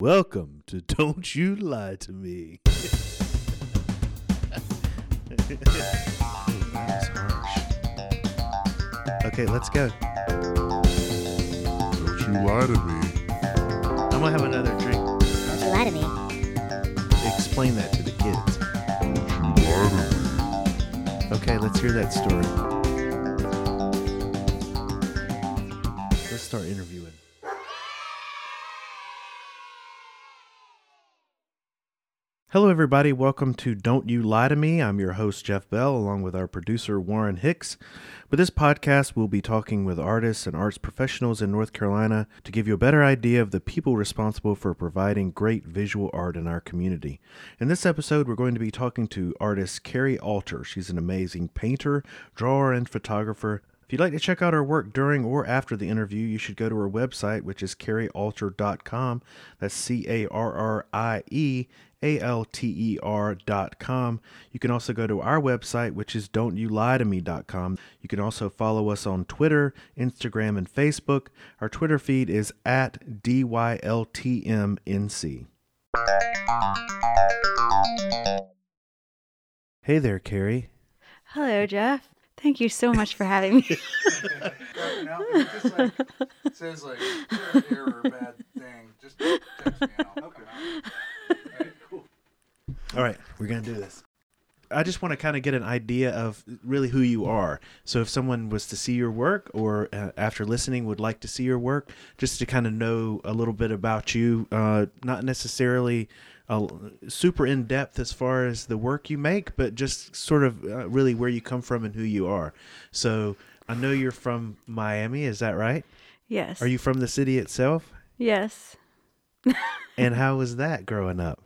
Welcome to Don't You Lie to Me. Okay, let's go. Don't you lie to me. I'm gonna have another drink. Don't you lie to me. Explain that to the kids. Don't you lie to me. Okay, let's hear that story. Let's start interviewing. Hello, everybody. Welcome to Don't You Lie to Me. I'm your host, Jeff Bell, along with our producer, Warren Hicks. With this podcast, we'll be talking with artists and arts professionals in North Carolina to give you a better idea of the people responsible for providing great visual art in our community. In this episode, we're going to be talking to artist Carrie Alter. She's an amazing painter, drawer, and photographer. If you'd like to check out her work during or after the interview, you should go to her website, which is carriealter.com. That's C A R R I E A L T E com. You can also go to our website, which is don'tyoulietome.com. You lie to me dot com. You can also follow us on Twitter, Instagram, and Facebook. Our Twitter feed is at DYLTMNC. Hey there, Carrie. Hello, Jeff. Thank you so much for having me. Starting out, it just like it says like error, bad thing. Just text me and I'll come out. All right, we're going to do this. I just want to kind of get an idea of really who you are. So if someone was to see your work or uh, after listening would like to see your work, just to kind of know a little bit about you, uh, not necessarily uh, super in depth as far as the work you make, but just sort of uh, really where you come from and who you are. So I know you're from Miami, is that right? yes. Are you from the city itself? Yes. And how was that growing up?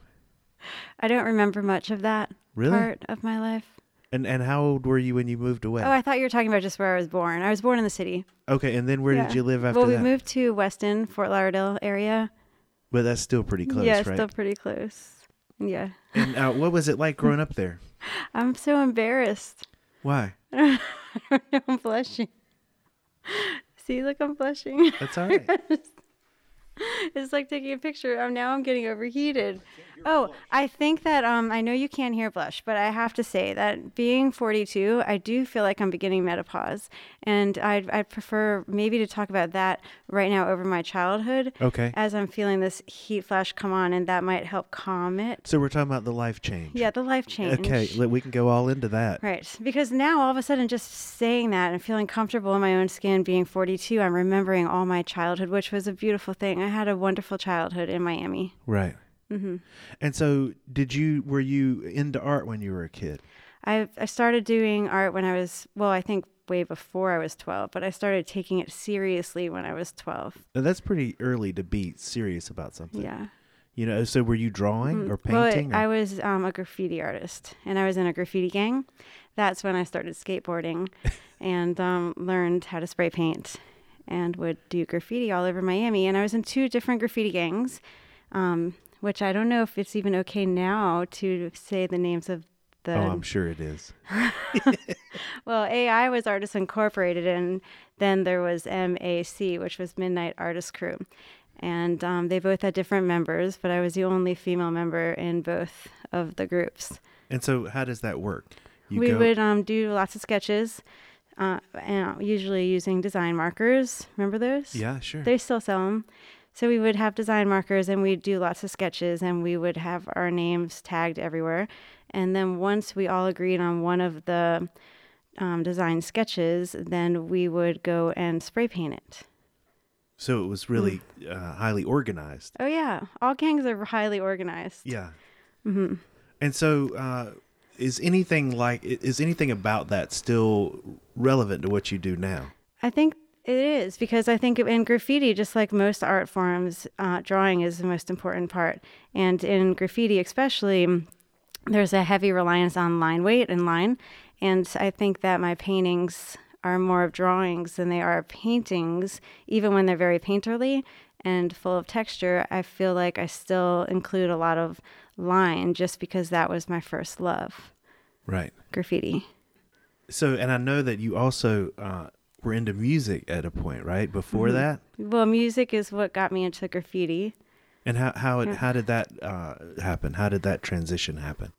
I don't remember much of that Really? part of my life. And and how old were you when you moved away? Oh, I thought you were talking about just where I was born. I was born in the city. okay, and then where did you live after well, that? we moved to Weston, Fort Lauderdale area. But that's still pretty close, yeah, right? still pretty close. Yeah. And uh, what was it like growing up there? I'm so embarrassed. Why? I don't know. I'm blushing. See, look, I'm blushing. That's all right. it's like taking a picture. Um, now I'm getting overheated. Oh, I think that um, I know you can't hear blush, but I have to say that being 42, I do feel like I'm beginning menopause, and I'd I'd prefer maybe to talk about that right now over my childhood, Okay. as I'm feeling this heat flash come on, and that might help calm it. So we're talking about the life change. Yeah, the life change. Okay, we can go all into that. Right. Because now all of a sudden, just saying that and feeling comfortable in my own skin, being 42, I'm remembering all my childhood, which was a beautiful thing. I had a wonderful childhood in Miami. Right. Hmm And so, did you were you into art when you were a kid? I I started doing art when I was well, I think way before I was 12, but I started taking it seriously when I was 12. Now, that's pretty early to be serious about something. Yeah. You know, so were you drawing Mm, or well, painting? I was um, a graffiti artist, and I was in a graffiti gang. That's when I started skateboarding, and um, learned how to spray paint, and would do graffiti all over Miami. And I was in two different graffiti gangs, um, which I don't know if it's even okay now to say the names of the. oh, I'm sure it is. Well, AI was Artists Incorporated, and then there was MAC, which was Midnight Artist Crew. And um, they both had different members, but I was the only female member in both of the groups. And so, how does that work? You we go, would um, do lots of sketches, uh, and usually using design markers. Remember those? Yeah, sure. They still sell them. So we would have design markers and we'd do lots of sketches and we would have our names tagged everywhere. And then once we all agreed on one of the um, design sketches, then we would go and spray paint it. so it was really Mm. uh, highly organized. Oh, yeah. All gangs are highly organized. Yeah. hmm And so, uh, is anything like is anything about that still relevant to what you do now? I think it is because I think in graffiti, just like most art forms, uh, drawing is the most important part. And in graffiti, especially, there's a heavy reliance on line weight and line. And I think that my paintings are more of drawings than they are paintings, even when they're very painterly and full of texture. I feel like I still include a lot of line just because that was my first love Right. graffiti. So, and I know that you also uh, were into music at a point, right? Before Mhm. that, Well, music is what got me into graffiti. And how how it, Yeah. how did that uh, happen? How did that transition happen?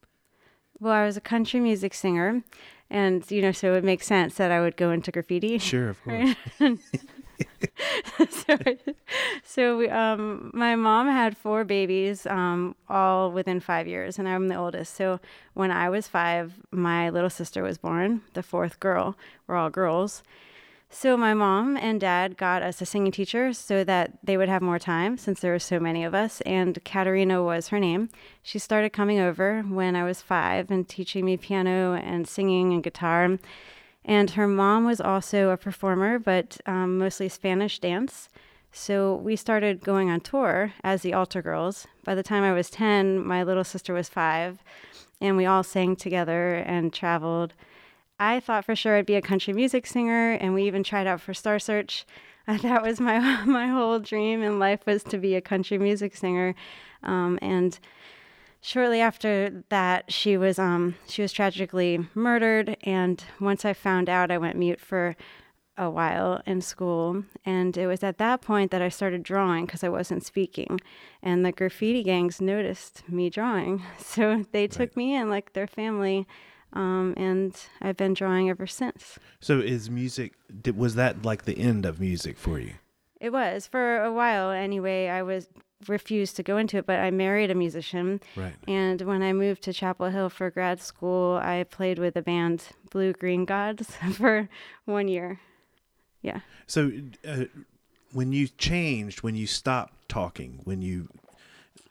Well, I was a country music singer, and you know, so it makes sense that I would go into graffiti. Sure, of course. So, so we, um, my mom had four babies, um, all within five years, and I'm the oldest. So when I was five, my little sister was born, the fourth girl. We're all girls. So my mom and dad got us a singing teacher so that they would have more time since there were so many of us. And Katerina was her name. She started coming over when I was five and teaching me piano and singing and guitar. And her mom was also a performer, but um, mostly Spanish dance. So we started going on tour as the Altar Girls. By the time I was 10, my little sister was five, and we all sang together and traveled. I thought for sure I'd be a country music singer, and we even tried out for Star Search. That was my my whole dream in life was to be a country music singer, um, and shortly after that, she was um, she was tragically murdered. And once I found out, I went mute for a while in school, and it was at that point that I started drawing because I wasn't speaking, and the graffiti gangs noticed me drawing, so they took me in like their family. Um, and I've been drawing ever since. So is music? Did, was that like the end of music for you? It was for a while anyway. I was refused to go into it, but I married a musician. Right. And when I moved to Chapel Hill for grad school, I played with the band Blue Green Gods for one year. Yeah. So uh, when you changed, when you stopped talking, when you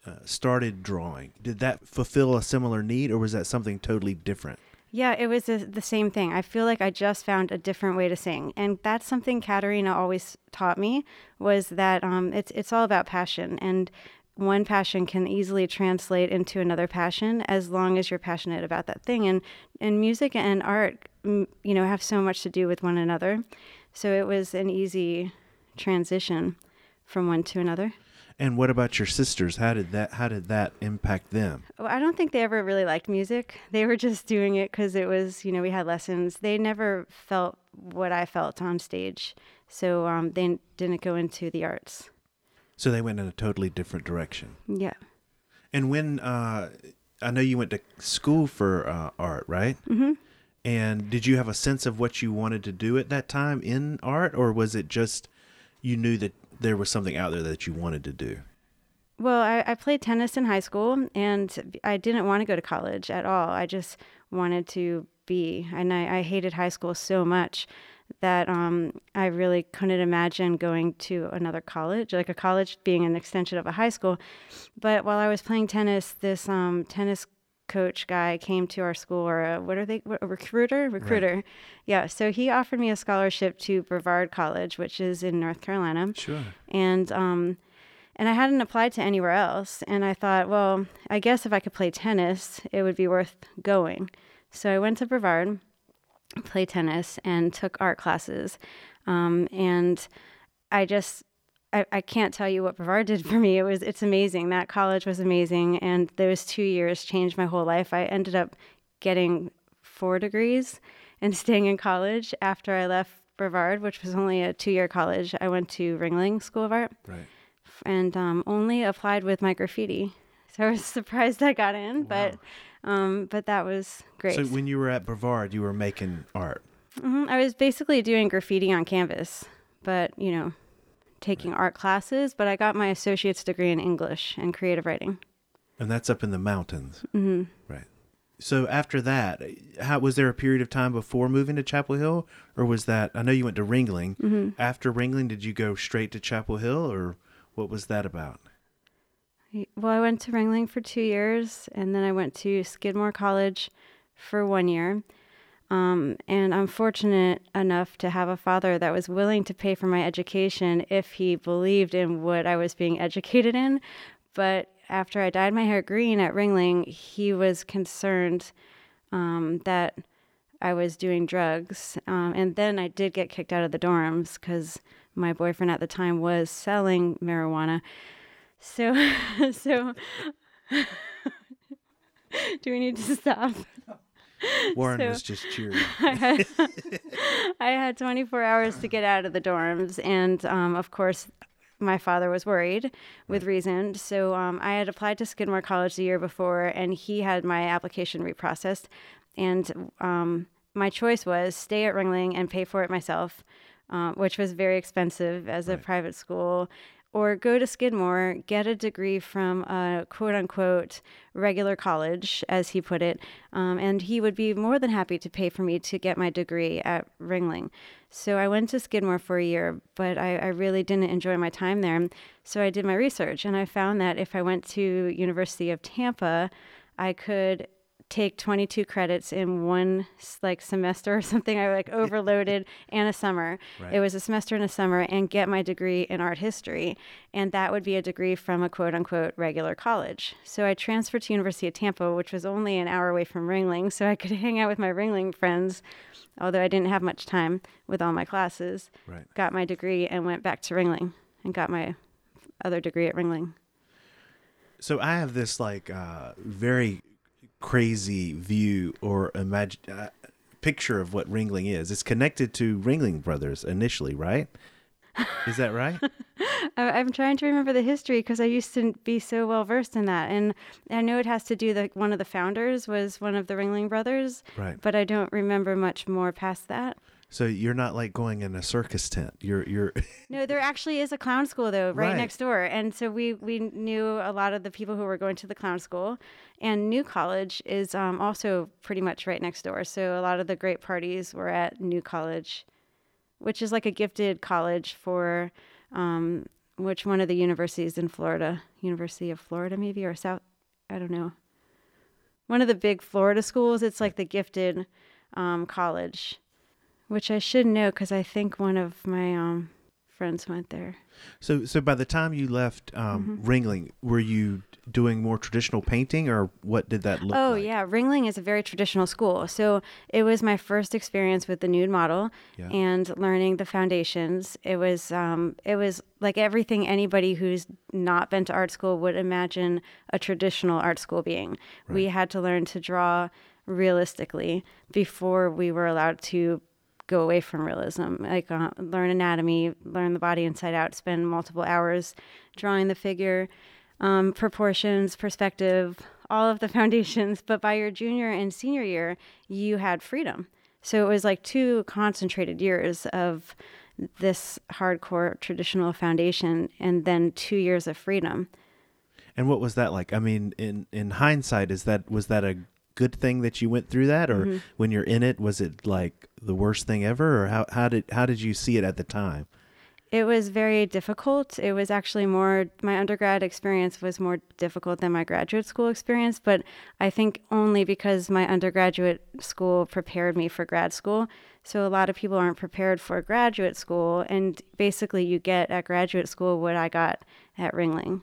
uh, started drawing, did that fulfill a similar need, or was that something totally different? Yeah, it was the same thing. I feel like I just found a different way to sing, and that's something Katerina always taught me was that um, it's it's all about passion, and one passion can easily translate into another passion as long as you're passionate about that thing. And and music and art, mm, you know, have so much to do with one another. So it was an easy transition from one to another. And what about your sisters? How did that how did that impact them? Well, I don't think they ever really liked music. They were just doing it because it was, you know, we had lessons. They never felt what I felt on stage. So um, they didn't go into the arts. So they went in a totally different direction. Yeah. And when uh, I know you went to school for uh, art, right? Mm-hmm. And did you have a sense of what you wanted to do at that time in art, or was it just you knew that there was something out there that you wanted to do? Well, I, I played tennis in high school and I didn't want to go to college at all. I just wanted to be. And I, I hated high school so much that um, I really couldn't imagine going to another college, like a college being an extension of a high school. But while I was playing tennis, this um, tennis coach guy came to our school, or a, what are they, a recruiter? Recruiter. Yeah. So he offered me a scholarship to Brevard College, which is in North Carolina Sure. and um, and I hadn't applied to anywhere else. And I thought, well, I guess if I could play tennis, it would be worth going. So I went to Brevard, played tennis, and took art classes. Um, and I just I, I can't tell you what Brevard did for me. It was it's amazing. That college was amazing, and those two years changed my whole life. I ended up getting four degrees and staying in college after I left Brevard, which was only a two year college. I went to Ringling School of Art Right. and um, only applied with my graffiti. So I was surprised I got in, but um, but that was great. So when you were at Brevard, you were making art. hmm I was basically doing graffiti on canvas, but you know, taking art classes. But I got my associate's degree in English and creative writing. And that's up in the mountains. Mm-hmm. Right. So after that, how was there a period of time before moving to Chapel Hill, or was that? I know you went to Ringling. Mm-hmm. After Ringling, did you go straight to Chapel Hill, or what was that about? Well, I went to Ringling for two years, and then I went to Skidmore College for one year. Um, and I'm fortunate enough to have a father that was willing to pay for my education if he believed in what I was being educated in. But after I dyed my hair green at Ringling, he was concerned um, that I was doing drugs. Um, and then I did get kicked out of the dorms because my boyfriend at the time was selling marijuana. So, so, do we need to stop? Warren So- was just cheering. I had, I had 24 hours to get out of the dorms, and um, of course, my father was worried with reason. So um, I had applied to Skidmore College the year before, and he had my application reprocessed. And um, my choice was stay at Ringling and pay for it myself, uh, which was very expensive as a private school, or go to Skidmore, get a degree from a quote unquote regular college, as he put it, um, and he would be more than happy to pay for me to get my degree at Ringling. So I went to Skidmore for a year, but I, I really didn't enjoy my time there. So I did my research, and I found that if I went to University of Tampa, I could take 22 credits in one like semester or something i like overloaded and a summer. Right. it was a semester and a summer and get my degree in art history and that would be a degree from a quote unquote regular college. So i transferred to university of tampa which was only an hour away from ringling so i could hang out with my ringling friends although i didn't have much time with all my classes. Right. got my degree and went back to ringling and got my other degree at ringling. So I have this like uh, very crazy view or imagine uh, picture of what Ringling is. It's connected to Ringling Brothers initially, right? Is that right? I'm trying to remember the history because I used to be so well versed in that, and I know it has to do that. One of the founders was one of the Ringling Brothers, Right. but I don't remember much more past that. So you're not like going in a circus tent. You're you're No, there actually is a clown school though, right, Right. next door, and so we we knew a lot of the people who were going to the clown school, and New College is um, also pretty much right next door. So a lot of the great parties were at New College, which is like a gifted college for um, which one of the universities in Florida, University of Florida maybe or South, I don't know. One of the big Florida schools. It's like the gifted um, college, which I should know because I think one of my um, friends went there. so so by the time you left um, Ringling, were you doing more traditional painting or what did that look like? Oh like? yeah, Ringling is a very traditional school. So it was my first experience with the nude model Yeah. and learning the foundations. It was um, it was like everything anybody who's not been to art school would imagine a traditional art school being. We had to learn to draw realistically before we were allowed to go away from realism. Like uh, learn anatomy learn the body inside out spend multiple hours drawing the figure um, proportions perspective all of the foundations. But by your junior and senior year you had freedom. So it was like two concentrated years of this hardcore traditional foundation and then two years of freedom. And what was that like? I mean, in in hindsight, is that was that a good thing that you went through that, or Mm-hmm. when you're in it, was it like the worst thing ever, or how how did how did you see it at the time? It was very difficult. It was actually more, my undergrad experience was more difficult than my graduate school experience, but I think only because my undergraduate school prepared me for grad school. So a lot of people aren't prepared for graduate school, and basically you get at graduate school what I got at Ringling.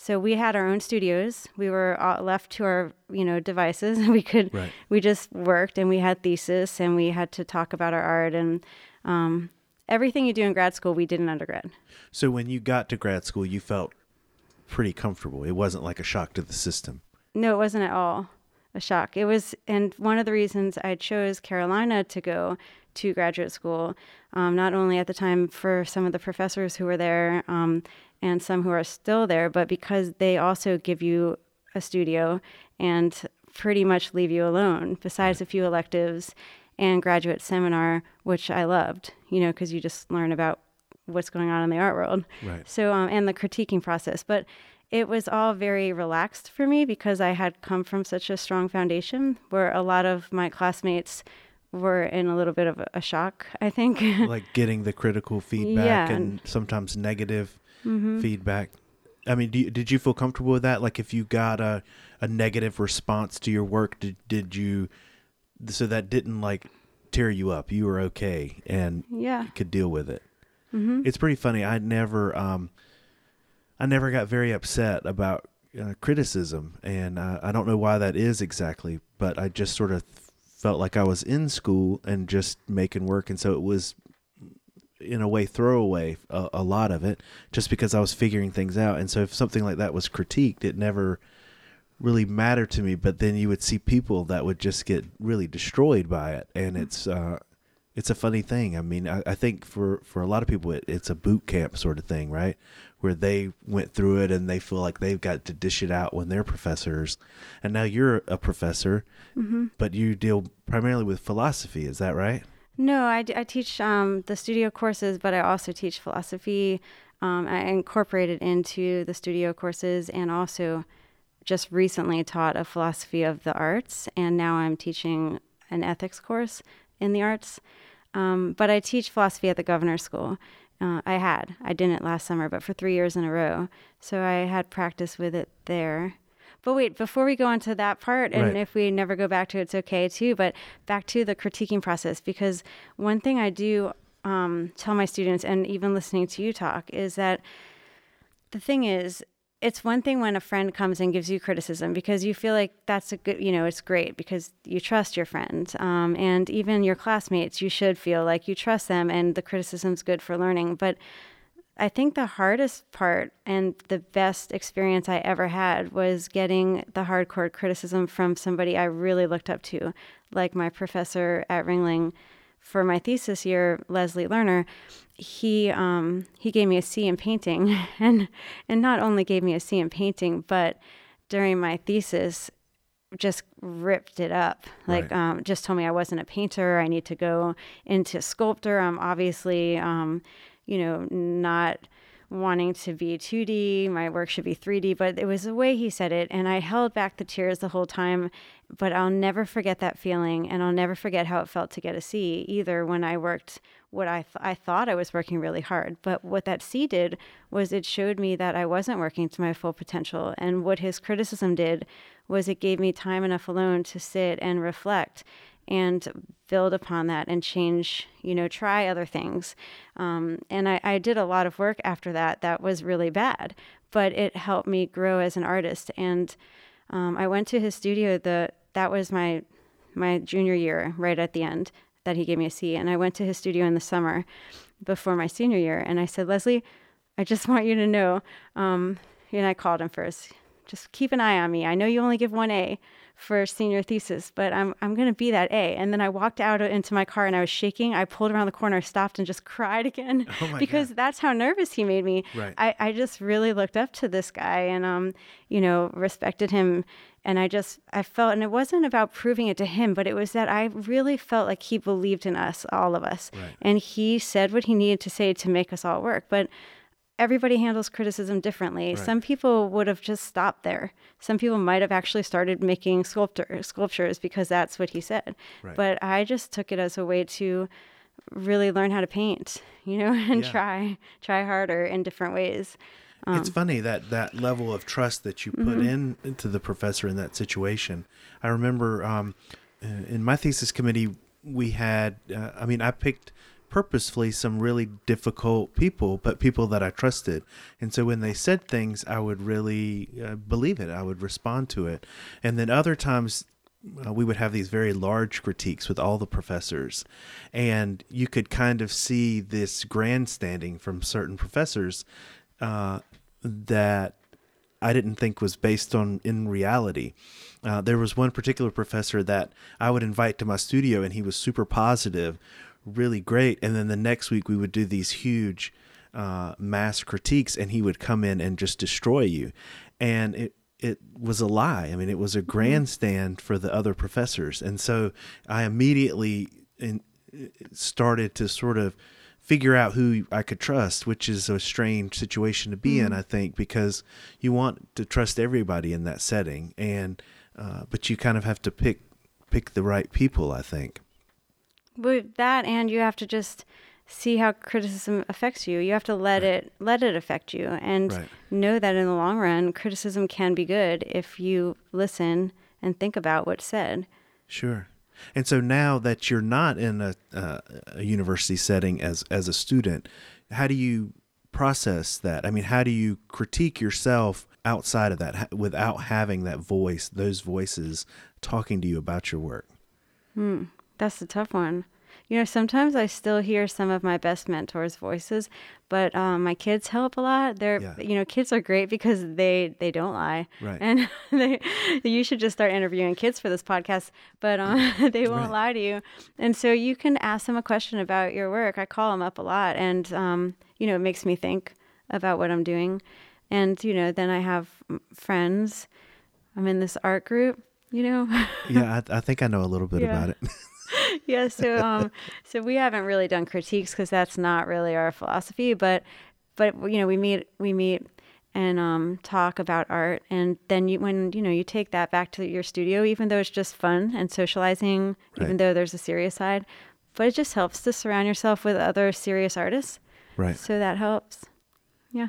So we had our own studios. We were all left to our, you know, devices. We could, Right. we just worked, and we had thesis, and we had to talk about our art, and um, everything you do in grad school, we did in undergrad. So when you got to grad school, you felt pretty comfortable. It wasn't like a shock to the system. No, it wasn't at all a shock. It was, and one of the reasons I chose Carolina to go to graduate school, um, not only at the time for some of the professors who were there um, and some who are still there, but because they also give you a studio and pretty much leave you alone, besides a few electives and graduate seminar, which I loved, you know, because you just learn about what's going on in the art world. Right. So, um, and the critiquing process. But it was all very relaxed for me because I had come from such a strong foundation where a lot of my classmates were in a little bit of a- shock, I think. like getting the critical feedback Yeah. And sometimes negative feedback. I mean, do you, did you feel comfortable with that? Like, if you got a, a negative response to your work, did did you so that didn't like tear you up? You were okay and yeah. could deal with it. It's pretty funny. I never, um, I never got very upset about uh, criticism, and uh, I don't know why that is exactly. But I just sort of felt like I was in school and just making work, and so it was, in a way, throwaway a, a lot of it, just because I was figuring things out. And so if something like that was critiqued, it never really mattered to me. But then you would see people that would just get really destroyed by it, and it's. Uh, it's a funny thing. I mean, I, I think for for a lot of people, it, it's a boot camp sort of thing, right? Where they went through it and they feel like they've got to dish it out when they're professors, and now you're a professor, but you deal primarily with philosophy. Is that right? No, I, I teach um, the studio courses, but I also teach philosophy. Um, I incorporate it into the studio courses and also just recently taught a philosophy of the arts. And now I'm teaching an ethics course in the arts. Um, but I teach philosophy at the governor's school. Uh, I had. I didn't last summer, but for three years in a row. So I had practice with it there. But wait, before we go on to that part, and Right. if we never go back to it, it's okay too, but back to the critiquing process, because one thing I do um, tell my students, and even listening to you talk, is that the thing is, it's one thing when a friend comes and gives you criticism because you feel like that's a good, you know, it's great because you trust your friend. Um, and even your classmates, you should feel like you trust them and the criticism's good for learning. But I think the hardest part and the best experience I ever had was getting the hardcore criticism from somebody I really looked up to, like my professor at Ringling for my thesis year, Leslie Lerner. He um, he gave me a C in painting, and and not only gave me a C in painting, but during my thesis, just ripped it up. Like, Right. um, just told me I wasn't a painter. I need to go into sculptor. I'm obviously, um, you know, not wanting to be 2D. My work should be 3D. But it was the way he said it, and I held back the tears the whole time. But I'll never forget that feeling, and I'll never forget how it felt to get a C either when I worked what I, th- I thought I was working really hard. But what that C did was it showed me that I wasn't working to my full potential. And what his criticism did was it gave me time enough alone to sit and reflect and build upon that and change, you know, try other things. Um, and I, I did a lot of work after that that was really bad, but it helped me grow as an artist. And um, I went to his studio. The that was my my junior year, right at the end, that he gave me a C. And I went to his studio in the summer before my senior year, and I said, Leslie, I just want you to know. Um, and I called him first. Just keep an eye on me. I know you only give one A for senior thesis, but I'm I'm gonna be that A. And then I walked out into my car and I was shaking. I pulled around the corner, stopped, and just cried again Oh because that's how nervous he made me. Right. I, I just really looked up to this guy and um you know respected him and I just I felt and it wasn't about proving it to him but it was that I really felt like he believed in us all of us Right. and he said what he needed to say to make us all work but everybody handles criticism differently Right. some people would have just stopped there some people might have actually started making sculptor sculptures because that's what he said Right. but I just took it as a way to really learn how to paint you know and Yeah. try try harder in different ways it's funny that that level of trust that you put in into the professor in that situation. I remember um, uh, in my thesis committee we had. Uh, I mean, I picked purposefully some really difficult people, but people that I trusted. And so when they said things, I would really uh, believe it. I would respond to it. And then other times uh, we would have these very large critiques with all the professors and you could kind of see this grandstanding from certain professors uh, that I didn't think was based on in reality. Uh, there was one particular professor that I would invite to my studio, and he was super positive, really great. And then the next week we would do these huge uh, mass critiques, and he would come in and just destroy you. And it it was a lie. I mean, it was a grandstand for the other professors, and so I immediately in, started to sort of figure out who I could trust, which is a strange situation to be in, I think, because you want to trust everybody in that setting, and uh, but you kind of have to pick pick the right people. I think. But that and you have to just see how criticism affects you. You have to let it let it affect you and Right. know that in the long run criticism can be good if you listen and think about what's said. Sure. And so now that you're not in a, uh, a university setting as as a student, how do you process that? I mean, how do you critique yourself outside of that without having that voice, those voices talking to you about your work? That's the tough one. you know, sometimes I still hear some of my best mentors' voices, but um, my kids help a lot. They're, Yeah. you know, kids are great because they they don't lie, Right. and they, you should just start interviewing kids for this podcast. But um, they won't Right. lie to you, and so you can ask them a question about your work. I call them up a lot, and um, you know, it makes me think about what I'm doing, and you know, then I have friends. I'm in this art group, you know. yeah, I, I think I know a little bit Yeah. about it. yeah so um so we haven't really done critiques because that's not really our philosophy but but you know we meet we meet and um talk about art and then you when you know you take that back to your studio even though it's just fun and socializing even though there's a serious side but it just helps to surround yourself with other serious artists. Right. so that helps. Yeah.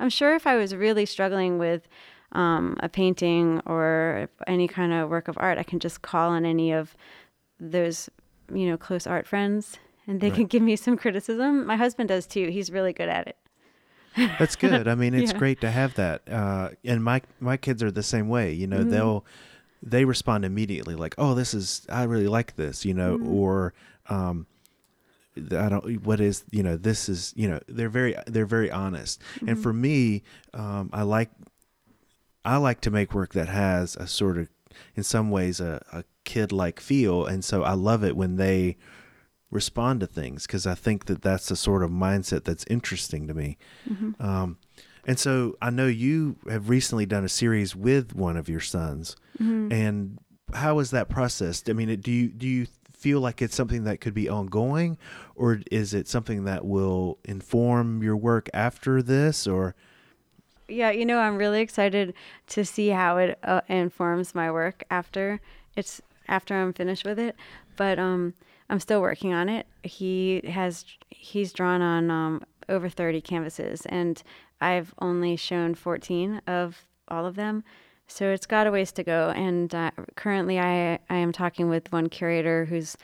I'm sure if i was really struggling with um, a painting or any kind of work of art i can just call on any of those you know close art friends and they Right. can give me some criticism my husband does too he's really good at it That's good. I mean, it's Yeah. great to have that. Uh, and my my kids are the same way. You know, Mm-hmm. they'll they respond immediately, like, "Oh, this is I really like this," you know, Mm-hmm. or um, I don't. What is you know? This is you know. They're very they're very honest. Mm-hmm. And for me, um, I like I like to make work that has a sort of, in some ways, a, a kid like feel. And so I love it when they respond to things because I think that that's the sort of mindset that's interesting to me. Um, and so I know you have recently done a series with one of your sons. And how is that processed? I mean, do you do you feel like it's something that could be ongoing, or is it something that will inform your work after this? Or yeah you know i'm really excited to see how it uh, informs my work after it's after i'm finished with it but um i'm still working on it he has he's drawn on um over 30 canvases and i've only shown 14 of all of them so it's got a ways to go and uh, currently i i am talking with one curator who's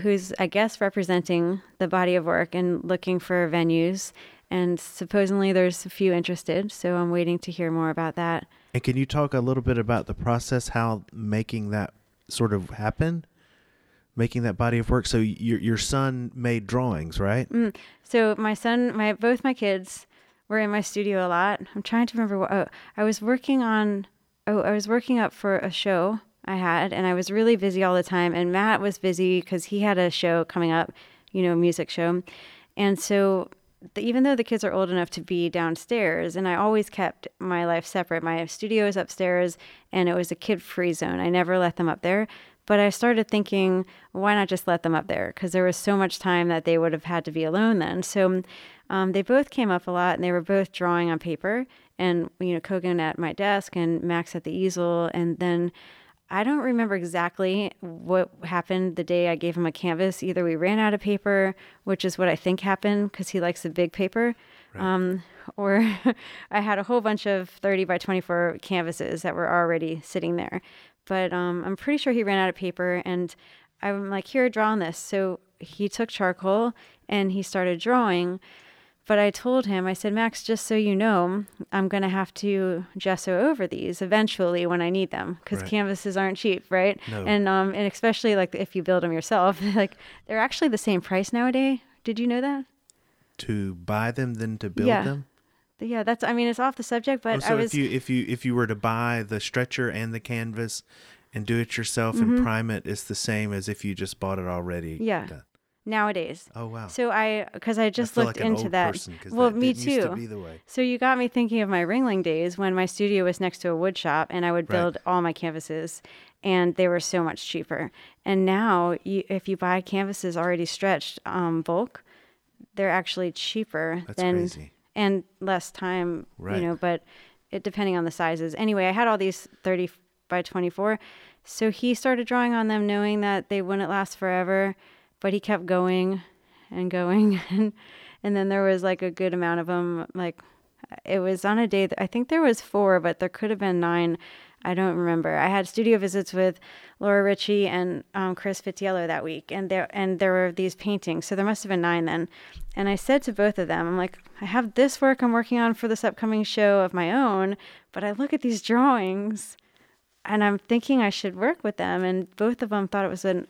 who's I guess representing the body of work and looking for venues. And supposedly there's a few interested, so I'm waiting to hear more about that. And can you talk a little bit about the process, how making that sort of happen, making that body of work? So your your son made drawings, right? Mm. So my son, my both my kids were in my studio a lot. I'm trying to remember what oh, I was working on. Oh, I was working up for a show I had, and I was really busy all the time. And Matt was busy because he had a show coming up, you know, music show, and so. Even though the kids are old enough to be downstairs, and I always kept my life separate. My studio is upstairs, and it was a kid-free zone. I never let them up there. But I started thinking, why not just let them up there? Because there was so much time that they would have had to be alone then. So um, they both came up a lot, and they were both drawing on paper. And you know, Kogan at my desk, and Max at the easel, and then. I don't remember exactly what happened the day I gave him a canvas. Either we ran out of paper, which is what I think happened because he likes the big paper, um, or I had a whole bunch of 30 by 24 canvases that were already sitting there. But um, I'm pretty sure he ran out of paper, and I'm like, here, draw on this. So he took charcoal and he started drawing. But I told him, I said, Max, just so you know, I'm going to have to gesso over these eventually when I need them because Right. canvases aren't cheap, right? No. And um, and especially like if you build them yourself, like they're actually the same price nowadays. Did you know that? To buy them, than to build Yeah. them. Yeah, that's. I mean, it's off the subject, but oh, so I was. if you if you if you were to buy the stretcher and the canvas, and do it yourself and prime it, it's the same as if you just bought it already. Mm-hmm. Yeah. done. Nowadays. Oh wow. So I, because I just I looked like into that. person well, that me too. to be the way. So you got me thinking of my Ringling days when my studio was next to a wood shop and I would Right. build all my canvases and they were so much cheaper. And now you, if you buy canvases already stretched um, bulk, they're actually cheaper That's than crazy. and less time, Right. you know, but it depending on the sizes. Anyway, I had all these 30 by 24. So he started drawing on them knowing that they wouldn't last forever, but he kept going and going and and then there was like a good amount of them like it was on a day that I think there was 4, but there could have been 9. I don't remember. I had studio visits with Laura Ritchie and um, Chris Vitiello that week, and there and there were these paintings. So there must have been nine then. And I said to both of them, I'm like, I have this work I'm working on for this upcoming show of my own, but I look at these drawings, and I'm thinking I should work with them. And both of them thought it was an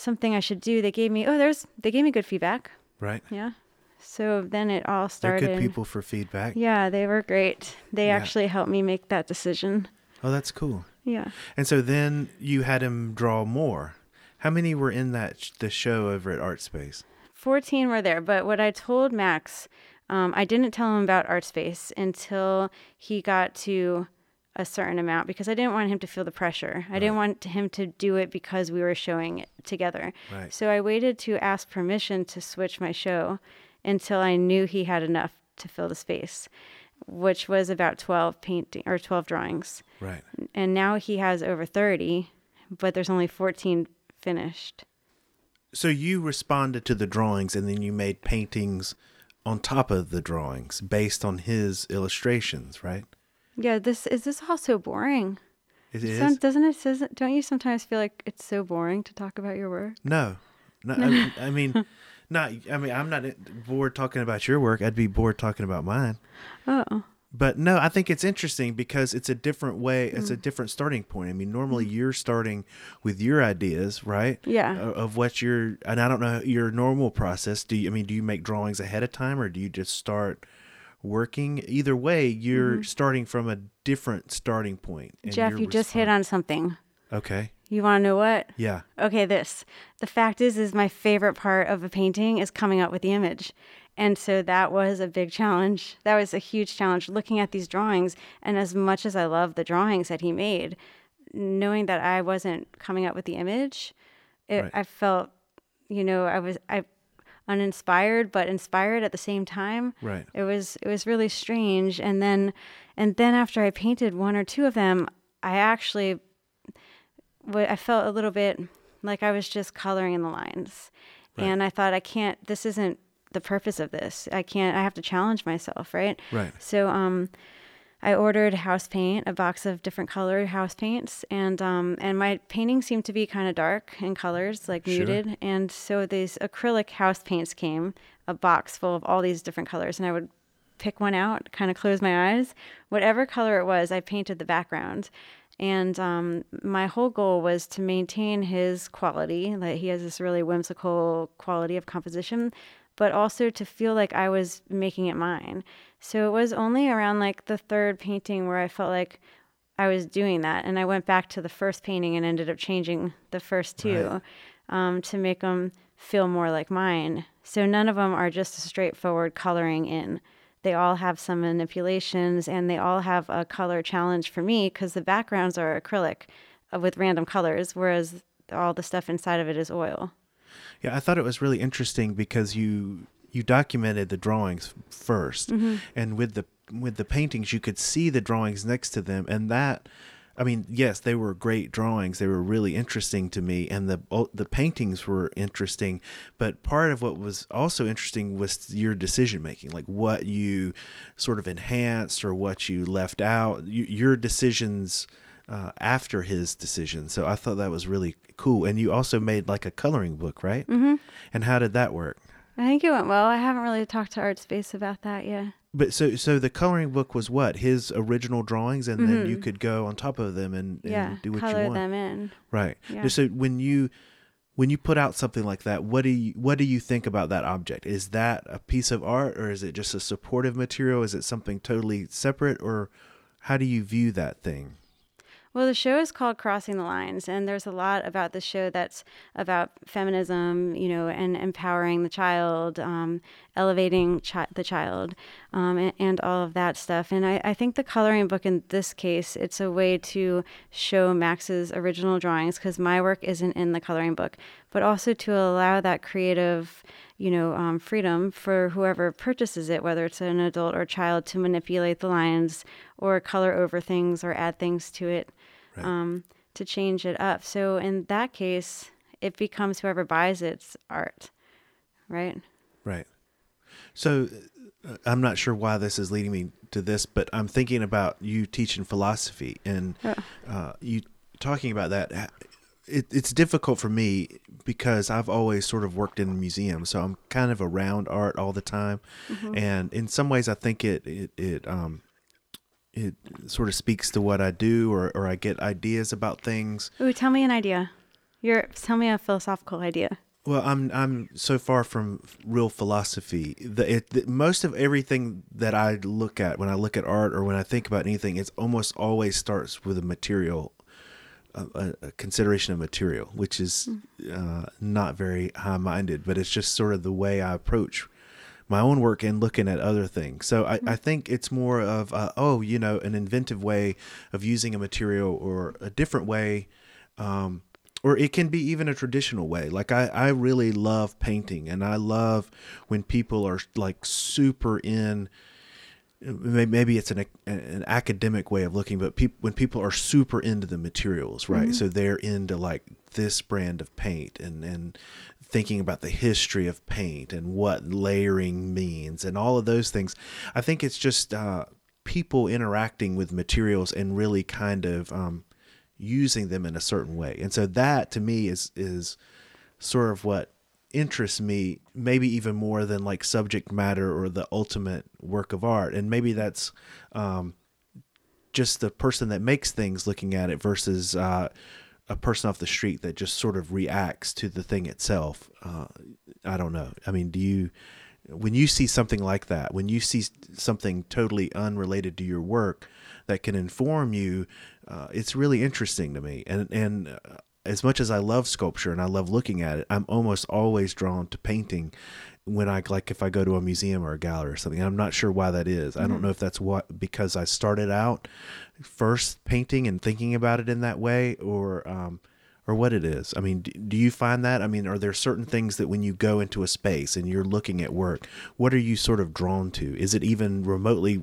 something I should do, they gave me oh there's they gave me good feedback. Right. Yeah. So then it all started. They're good people for feedback. Yeah, they were great. They Yeah. actually helped me make that decision. Oh, that's cool. Yeah. And so then you had him draw more. How many were in that the show over at Art Space? 14 were there, but what I told Max, um, I didn't tell him about Art Space until he got to a certain amount because I didn't want him to feel the pressure. I didn't want him to do it because we were showing it together. Right. So I waited to ask permission to switch my show until I knew he had enough to fill the space, which was about 12 painting or 12 drawings. Right. And now he has over 30, but there's only 14 finished. So you responded to the drawings and then you made paintings on top of the drawings based on his illustrations, right? Yeah, this is this all so boring. It is? Some, doesn't it? Doesn't don't you sometimes feel like it's so boring to talk about your work? No. No, I, I mean, not. I mean, I'm not bored talking about your work. I'd be bored talking about mine. Oh, But no, I think it's interesting because it's a different way. It's a Mm. different starting point. I mean, normally you're starting with your ideas, right? Yeah. Of what you're, and I don't know your normal process. Do you? I mean, do you make drawings ahead of time, or do you just start working? Either way, you're starting from a different starting point. and Mm-hmm. Jeff, you're just hit on something. Okay. You want to know what? Yeah. Okay, this. The fact is, is my favorite part of a painting is coming up with the image. And so that was a big challenge. That was a huge challenge looking at these drawings. And as much as I love the drawings that he made, knowing that I wasn't coming up with the image, it, Right. I felt, you know, I was I uninspired but inspired at the same time. Right. It was it was really strange. And then and then after I painted one or two of them, I actually I felt a little bit like I was just coloring in the lines. And I thought I can't this isn't the purpose of this. I can't I have to challenge myself, right? Right. So um I ordered house paint, a box of different colored house paints, and um, and my painting seemed to be kind of dark in colors, like Sure. muted. And so these acrylic house paints came, a box full of all these different colors, and I would pick one out, kind of close my eyes, whatever color it was, I painted the background. And um, my whole goal was to maintain his quality, like he has this really whimsical quality of composition, but also to feel like I was making it mine. So it was only around like the third painting where I felt like I was doing that. And I went back to the first painting and ended up changing the first two um, to make them feel more like mine. So none of them are just a straightforward coloring in. They all have some manipulations and they all have a color challenge for me because the backgrounds are acrylic uh, with random colors, whereas all the stuff inside of it is oil. Yeah, I thought it was really interesting because you you documented the drawings 1st mm-hmm. and with the with the paintings you could see the drawings next to them, and that. I mean, yes, they were great drawings. They were really interesting to me, and the oh, the paintings were interesting. But part of what was also interesting was your decision making, like what you sort of enhanced or what you left out. You, your decisions uh, after his decision. So I thought that was really cool. And you also made like a coloring book, right? Mm-hmm. And how did that work? I think it went well. I haven't really talked to Art Space about that yet. But so so the coloring book was what his original drawings, and then you could go on top of them and, and Mm-hmm. Yeah, do what color you want. them in. Right. Yeah. So when you when you put out something like that, what do you what do you think about that object? Is that a piece of art, or is it just a supportive material? Is it something totally separate, or how do you view that thing? Well, the show is called Crossing the Lines, and there's a lot about the show that's about feminism, you know, and empowering the child, um, elevating chi- the child, um, and, and all of that stuff. And I, I think the coloring book in this case, it's a way to show Max's original drawings because my work isn't in the coloring book, but also to allow that creative, you know, um, freedom for whoever purchases it, whether it's an adult or child, to manipulate the lines or color over things or add things to it Right. um, to change it up. So in that case, it becomes whoever buys it's art, right? Right. So uh, I'm not sure why this is leading me to this, but I'm thinking about you teaching philosophy and uh, you talking about that. It, it's difficult for me because I've always sort of worked in museums, so I'm kind of around art all the time, and in some ways, I think it it it um it sort of speaks to what I do, or or I get ideas about things. Ooh, tell me an idea. You're tell me a philosophical idea. Well, I'm I'm so far from real philosophy. The, it, the most of everything that I look at when I look at art or when I think about anything, it's almost always starts with a material, a, a, a consideration of material, which is uh, not very high minded, but it's just sort of the way I approach my own work and looking at other things. So I, I think it's more of uh, oh, you know, an inventive way of using a material or a different way. Um, or it can be even a traditional way. Like I, I really love painting and I love when people are like super in maybe it's an, an academic way of looking, but peop, when people are super into the materials, right? So they're into like this brand of paint and, and thinking about the history of paint and what layering means and all of those things. I think it's just uh, people interacting with materials and really kind of um, using them in a certain way. And so that to me is is sort of what interests me maybe even more than like subject matter or the ultimate work of art. And maybe that's um, just the person that makes things looking at it versus uh, a person off the street that just sort of reacts to the thing itself. Uh, i don't know. I mean do you when you see something like that when you see something totally unrelated to your work that can inform you uh, it's really interesting to me. And and uh, as much as I love sculpture and I love looking at it, I'm almost always drawn to painting when I like if I go to a museum or a gallery or something. I'm not sure why that is. I don't know if that's what because I started out first painting and thinking about it in that way or um or what it is. I mean, do, do you find that? I mean, are there certain things that when you go into a space and you're looking at work, what are you sort of drawn to? Is it even remotely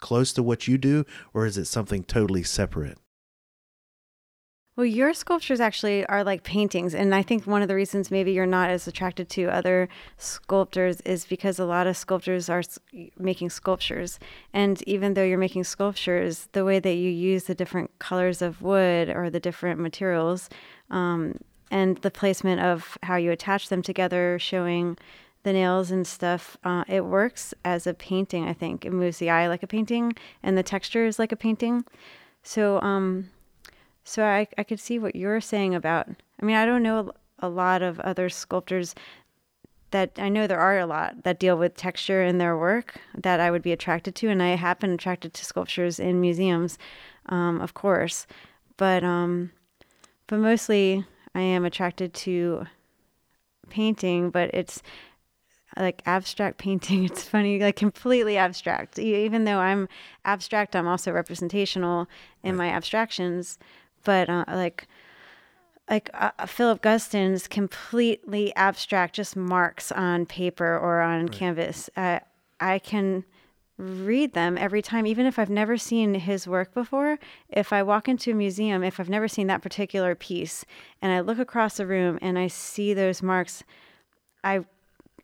close to what you do or is it something totally separate? Well, your sculptures actually are like paintings. And I think one of the reasons maybe you're not as attracted to other sculptors is because a lot of sculptors are making sculptures. And even though you're making sculptures, the way that you use the different colors of wood or the different materials um, and the placement of how you attach them together, showing the nails and stuff, uh, it works as a painting, I think. It moves the eye like a painting, and the texture is like a painting. So, um, so I, I could see what you're saying about. I mean, I don't know a lot of other sculptors that I know there are a lot that deal with texture in their work that I would be attracted to, and I have been attracted to sculptures in museums, um, of course, but um, but mostly I am attracted to painting, but it's like abstract painting. It's funny, like completely abstract. Even though I'm abstract, I'm also representational in my abstractions. But uh, like, like uh, Philip Guston's completely abstract, just marks on paper or on canvas. Uh, I can read them every time, even if I've never seen his work before. If I walk into a museum, if I've never seen that particular piece, and I look across the room and I see those marks, I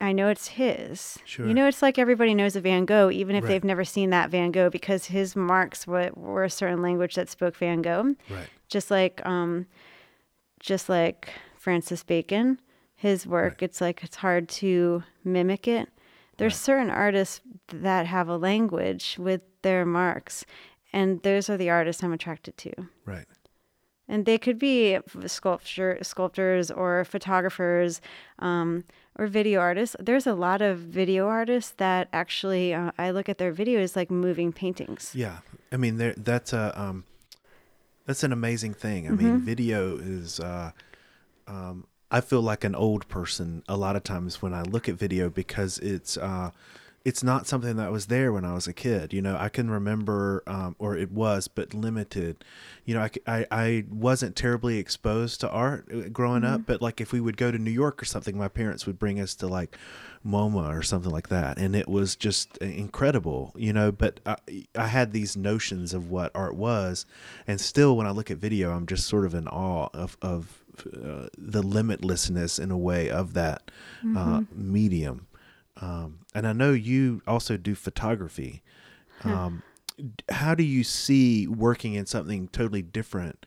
I know it's his. Sure. You know, it's like everybody knows a Van Gogh, even if Right. they've never seen that Van Gogh, because his marks were, were a certain language that spoke Van Gogh. Right. Just like, um, just like Francis Bacon, his work, it's like it's hard to mimic it. There's certain artists that have a language with their marks, and those are the artists I'm attracted to Right. and they could be sculpture sculptors or photographers um, or video artists. There's a lot of video artists that actually uh, I look at their videos like moving paintings. Yeah, I mean, there that's a um, that's an amazing thing. I mean, video is. Uh, um, I feel like an old person a lot of times when I look at video because it's uh, it's not something that was there when I was a kid. You know, I can remember, um, or it was, but limited. You know, I I wasn't terribly exposed to art uh, growing up, but like if we would go to New York or something, my parents would bring us to like MoMA or something like that, and it was just incredible. You know, but I, I had these notions of what art was, and still when I look at video, I'm just sort of in awe of of uh, the limitlessness in a way of that uh, medium. Um, and I know you also do photography. Um, d- how do you see working in something totally different?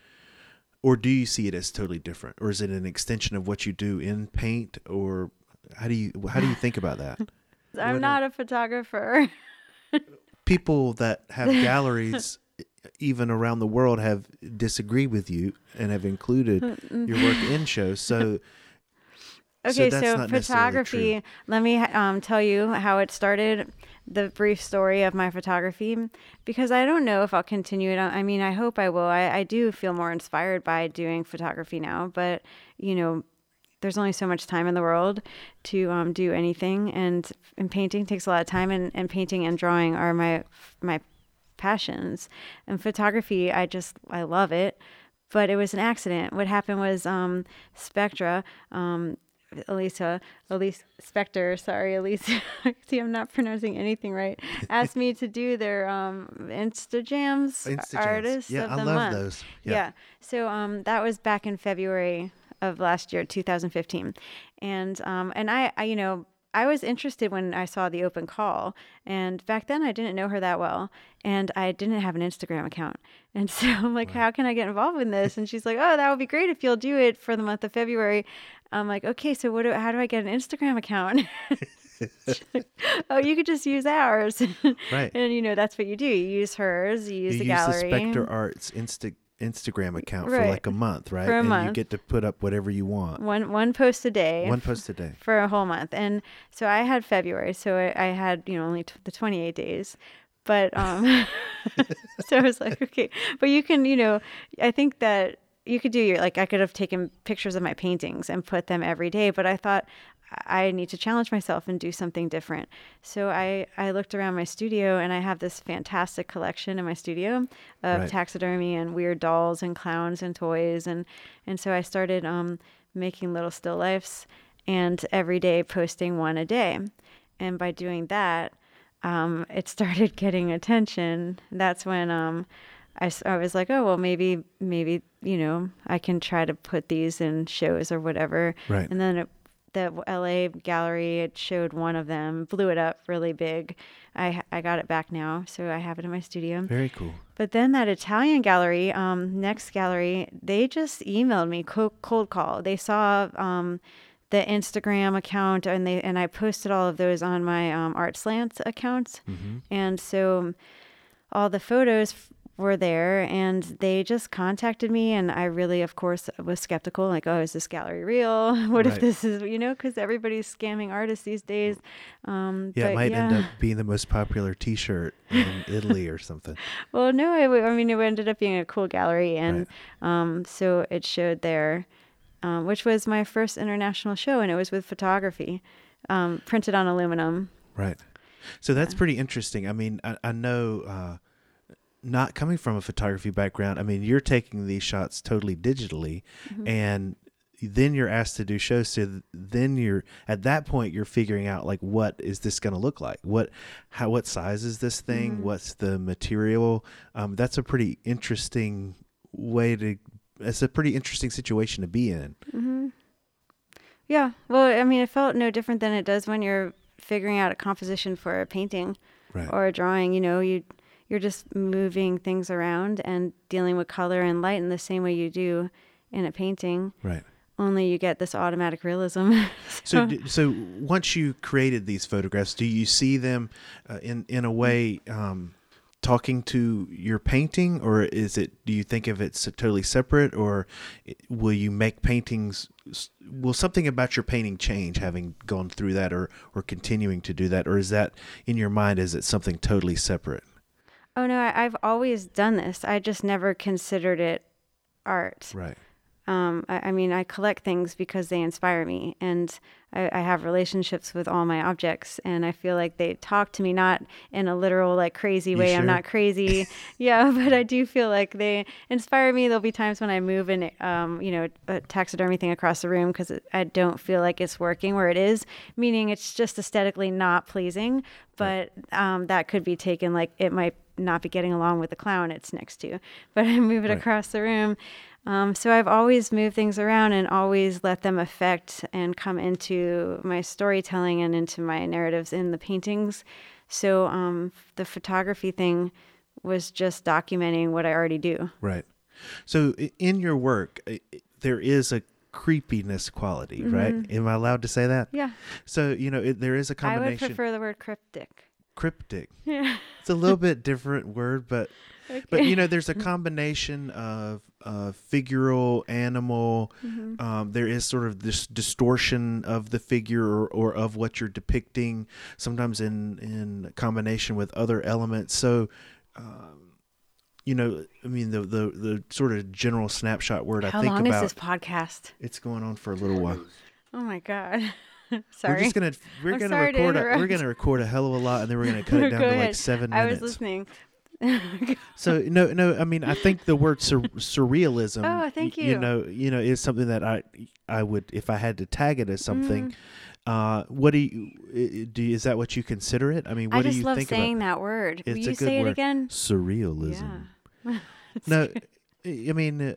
Or do you see it as totally different? Or is it an extension of what you do in paint? Or how do you how do you think about that? I'm What not a photographer. People that have galleries, even around the world have disagreed with you and have included your work in shows. So Okay, that's so, photography. Let me um, tell you how it started. The brief story of my photography, because I don't know if I'll continue it. I mean, I hope I will. I, I do feel more inspired by doing photography now, but you know, there's only so much time in the world to um, do anything, and and painting takes a lot of time, and, and painting and drawing are my my passions, and photography. I just I love it but it was an accident. What happened was um, Spectra, um, Elisa, Elise Specter, sorry, Elisa. See, I'm not pronouncing anything right. Asked me to do their um, Instajams, Instajams. artists Yeah, of I the love month. those. Yeah. Yeah. So um, that was back in February of last year, 2015, and um, and I, I, you know. I was interested when I saw the open call, and back then I didn't know her that well, and I didn't have an Instagram account, and so I'm like, "How can I get involved in this?" And she's like, "Oh, that would be great if you'll do it for the month of February." I'm like, "Okay, so what? Do, how do I get an Instagram account?" Oh, you could just use ours, Right. and you know that's what you do. You use hers, you use you the use gallery. the Spectre Arts Insta Instagram account for like a month, right? For a and you get to put up whatever you want. one one post a day One post a day. for a whole month and so i had february so i, I had you know only t- the 28 days but um so i was like okay but you can you know i think that you could do your like i could have taken pictures of my paintings and put them every day but i thought I need to challenge myself and do something different. So I, I looked around my studio and I have this fantastic collection in my studio of Right. taxidermy and weird dolls and clowns and toys and and so I started um, making little still lifes and every day posting one a day. And by doing that, um, it started getting attention. That's when um, I, I was like, oh well, maybe maybe you know I can try to put these in shows or whatever. Right. And then it, the LA gallery it showed one of them, blew it up really big. I I got it back now, so I have it in my studio. Very cool. But then that Italian gallery, um, next gallery, they just emailed me co- cold call. They saw um, the Instagram account and they and I posted all of those on my um, Art Slants accounts, and so all the photos were there and they just contacted me and i really of course was skeptical like oh is this gallery real what Right. if this is you know because everybody's scamming artists these days um Yeah, it might yeah. end up being the most popular T-shirt in Italy or something. Well, no, I, w- I mean, it ended up being a cool gallery, and um, so it showed there, um, which was my first international show, and it was with photography, um, printed on aluminum. Right. So that's pretty interesting. I mean, I, I know, uh, not coming from a photography background, I mean, you're taking these shots totally digitally, Mm-hmm. and then you're asked to do shows. So then you're at that point you're figuring out like what is this going to look like? What how what size is this thing? Mm-hmm. What's the material? Um, that's a pretty interesting way to. It's a pretty interesting situation to be in. Yeah, well, I mean, it felt no different than it does when you're figuring out a composition for a painting Right. or a drawing. You know, you you're just moving things around and dealing with color and light in the same way you do in a painting. Right. Only you get this automatic realism. So, d- so once you created these photographs, do you see them uh, in in a way um, talking to your painting, or is it? Do you think of it totally separate, or will you make paintings? Will something about your painting change, having gone through that, or or continuing to do that, or is that in your mind? Is it something totally separate? Oh no, I, I've always done this. I just never considered it art. Right. Um, I, I mean, I collect things because they inspire me, and I, I have relationships with all my objects, and I feel like they talk to me not in a literal like crazy way. I'm not crazy, yeah, but I do feel like they inspire me. There'll be times when I move an, um, you know, a taxidermy thing across the room because I don't feel like it's working where it is, meaning it's just aesthetically not pleasing. But um, that could be taken like it might not be getting along with the clown it's next to, but I move it Right. across the room. Um, so I've always moved things around and always let them affect and come into my storytelling and into my narratives in the paintings. So um, the photography thing was just documenting what I already do. Right. So in your work, there is a creepiness quality, right? Am I allowed to say that? Yeah, So you know, it, there is a I would combination. prefer the word cryptic. Cryptic. Yeah. It's a little bit different word, but but you know, there's a combination of uh, figural, animal. Mm-hmm. Um, there is sort of this distortion of the figure or, or of what you're depicting, sometimes in in combination with other elements. So. Um, you know, I mean, the, the the sort of general snapshot word How I think about. How long is this podcast? it's going on for a little while. Oh my god. We're just gonna we're I'm gonna sorry to record a, we're gonna record a hell of a lot, and then we're gonna cut it down Go to like ahead. seven I minutes. was listening. So no, no. I mean, I think the word sur- surrealism. Oh, thank you. You know, you know, is something that I, I would, if I had to tag it as something. Mm. Uh, what do you, i- i- do? You, is that what you consider it? I mean, what I do just you love think saying about that word. Will It's a you good say word. it again? surrealism? Yeah. No, I mean, uh,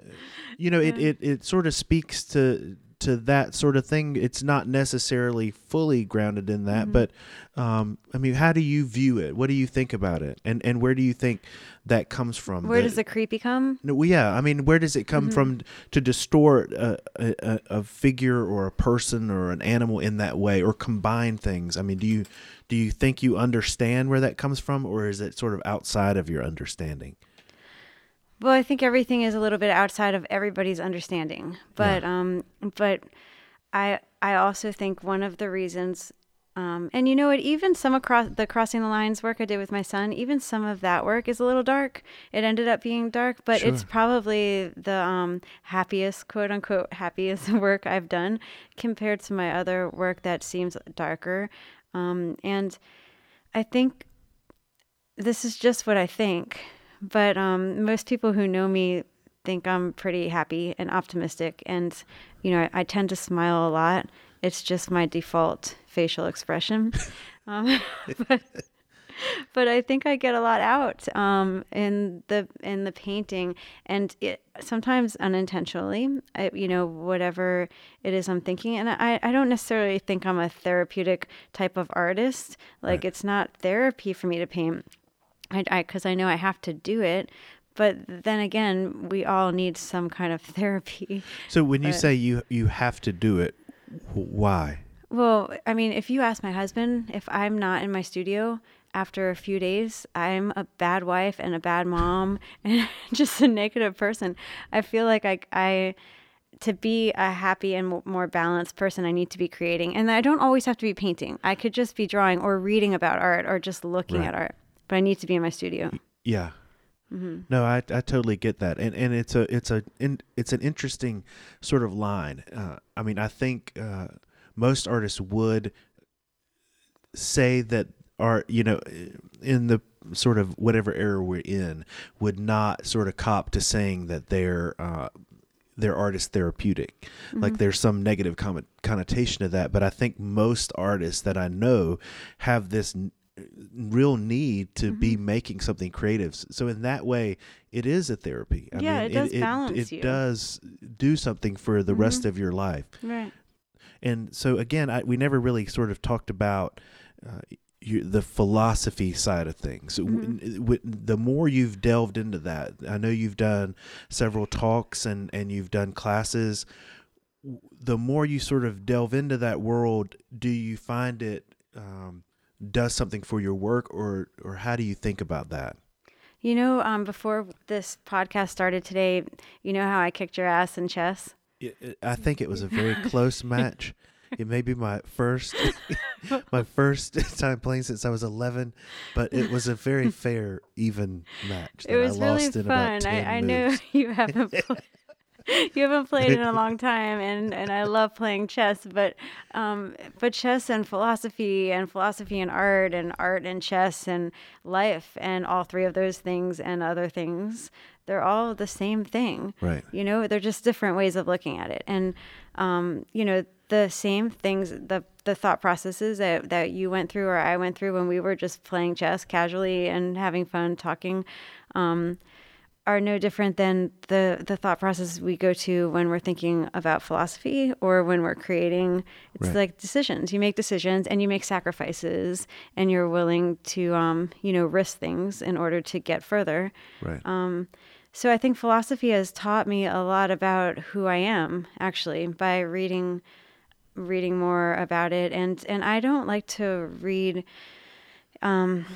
you know, it, it, it sort of speaks to to that sort of thing. It's not necessarily fully grounded in that, Mhm. but um, I mean, how do you view it? What do you think about it? And and where do you think that comes from? Where The- does the creepy come? No, well, yeah. I mean, where does it come Mhm. from to distort a, a, a- a figure or a person or an animal in that way, or combine things? I mean, do you do you think you understand where that comes from, or is it sort of outside of your understanding? Well, I think everything is a little bit outside of everybody's understanding. But um but I I also think one of the reasons um, and you know what? Even some across the crossing the lines work I did with my son, even some of that work is a little dark. It ended up being dark, but it's probably the um, happiest, quote unquote, happiest work I've done compared to my other work that seems darker. Um, and I think this is just what I think, but um, most people who know me think I'm pretty happy and optimistic, and you know I, I tend to smile a lot. It's just my default facial expression, um, but but I think I get a lot out um, in the in the painting, and it, sometimes unintentionally, I, you know, whatever it is I'm thinking. And I, I don't necessarily think I'm a therapeutic type of artist. Like Right. it's not therapy for me to paint. I because I, know I have to do it. But then again, we all need some kind of therapy. So when you say you you have to do it, why? Well, I mean, if you ask my husband, if I'm not in my studio after a few days, I'm a bad wife and a bad mom and just a negative person. I feel like I, I to be a happy and more balanced person, I need to be creating. And I don't always have to be painting. I could just be drawing or reading about art or just looking Right. at art. But I need to be in my studio. Yeah. Mm-hmm. No, I, I totally get that, and and it's a it's a in, it's an interesting sort of line. Uh, I mean, I think uh, most artists would say that art, you know, in the sort of whatever era we're in, would not sort of cop to saying that their uh, their art is therapeutic. Like there's some negative comment, connotation to that, but I think most artists that I know have this n- real need to be making something creative. So in that way, it is a therapy. I Yeah, mean, it does it, balance it, you. does do something for the rest of your life. Right. And so again, I, we never really sort of talked about uh, you, the philosophy side of things. W- w- the more you've delved into that, I know you've done several talks and and you've done classes. W- The more you sort of delve into that world, do you find it um, does something for your work, or or how do you think about that? You know, um, before this podcast started today, you know how I kicked your ass in chess? It, it- I think it was a very close match. It may be my first, my first time playing since I was eleven, but it was a very fair, even match. It was I really lost in about fun. 10 I, I know you haven't played. You haven't played in a long time, and, and I love playing chess. But um, but chess and philosophy, and philosophy and art, and art and chess and life, and all three of those things and other things, they're all the same thing. Right. You know, they're just different ways of looking at it. And, um, you know, the same things, the, the thought processes that, that you went through or I went through when we were just playing chess casually and having fun talking, um, are no different than the, the thought process we go to when we're thinking about philosophy or when we're creating. It's Right. like decisions. You make decisions and you make sacrifices and you're willing to, um, you know, risk things in order to get further. Right. Um, so I think philosophy has taught me a lot about who I am actually by reading reading more about it and and I don't like to read um,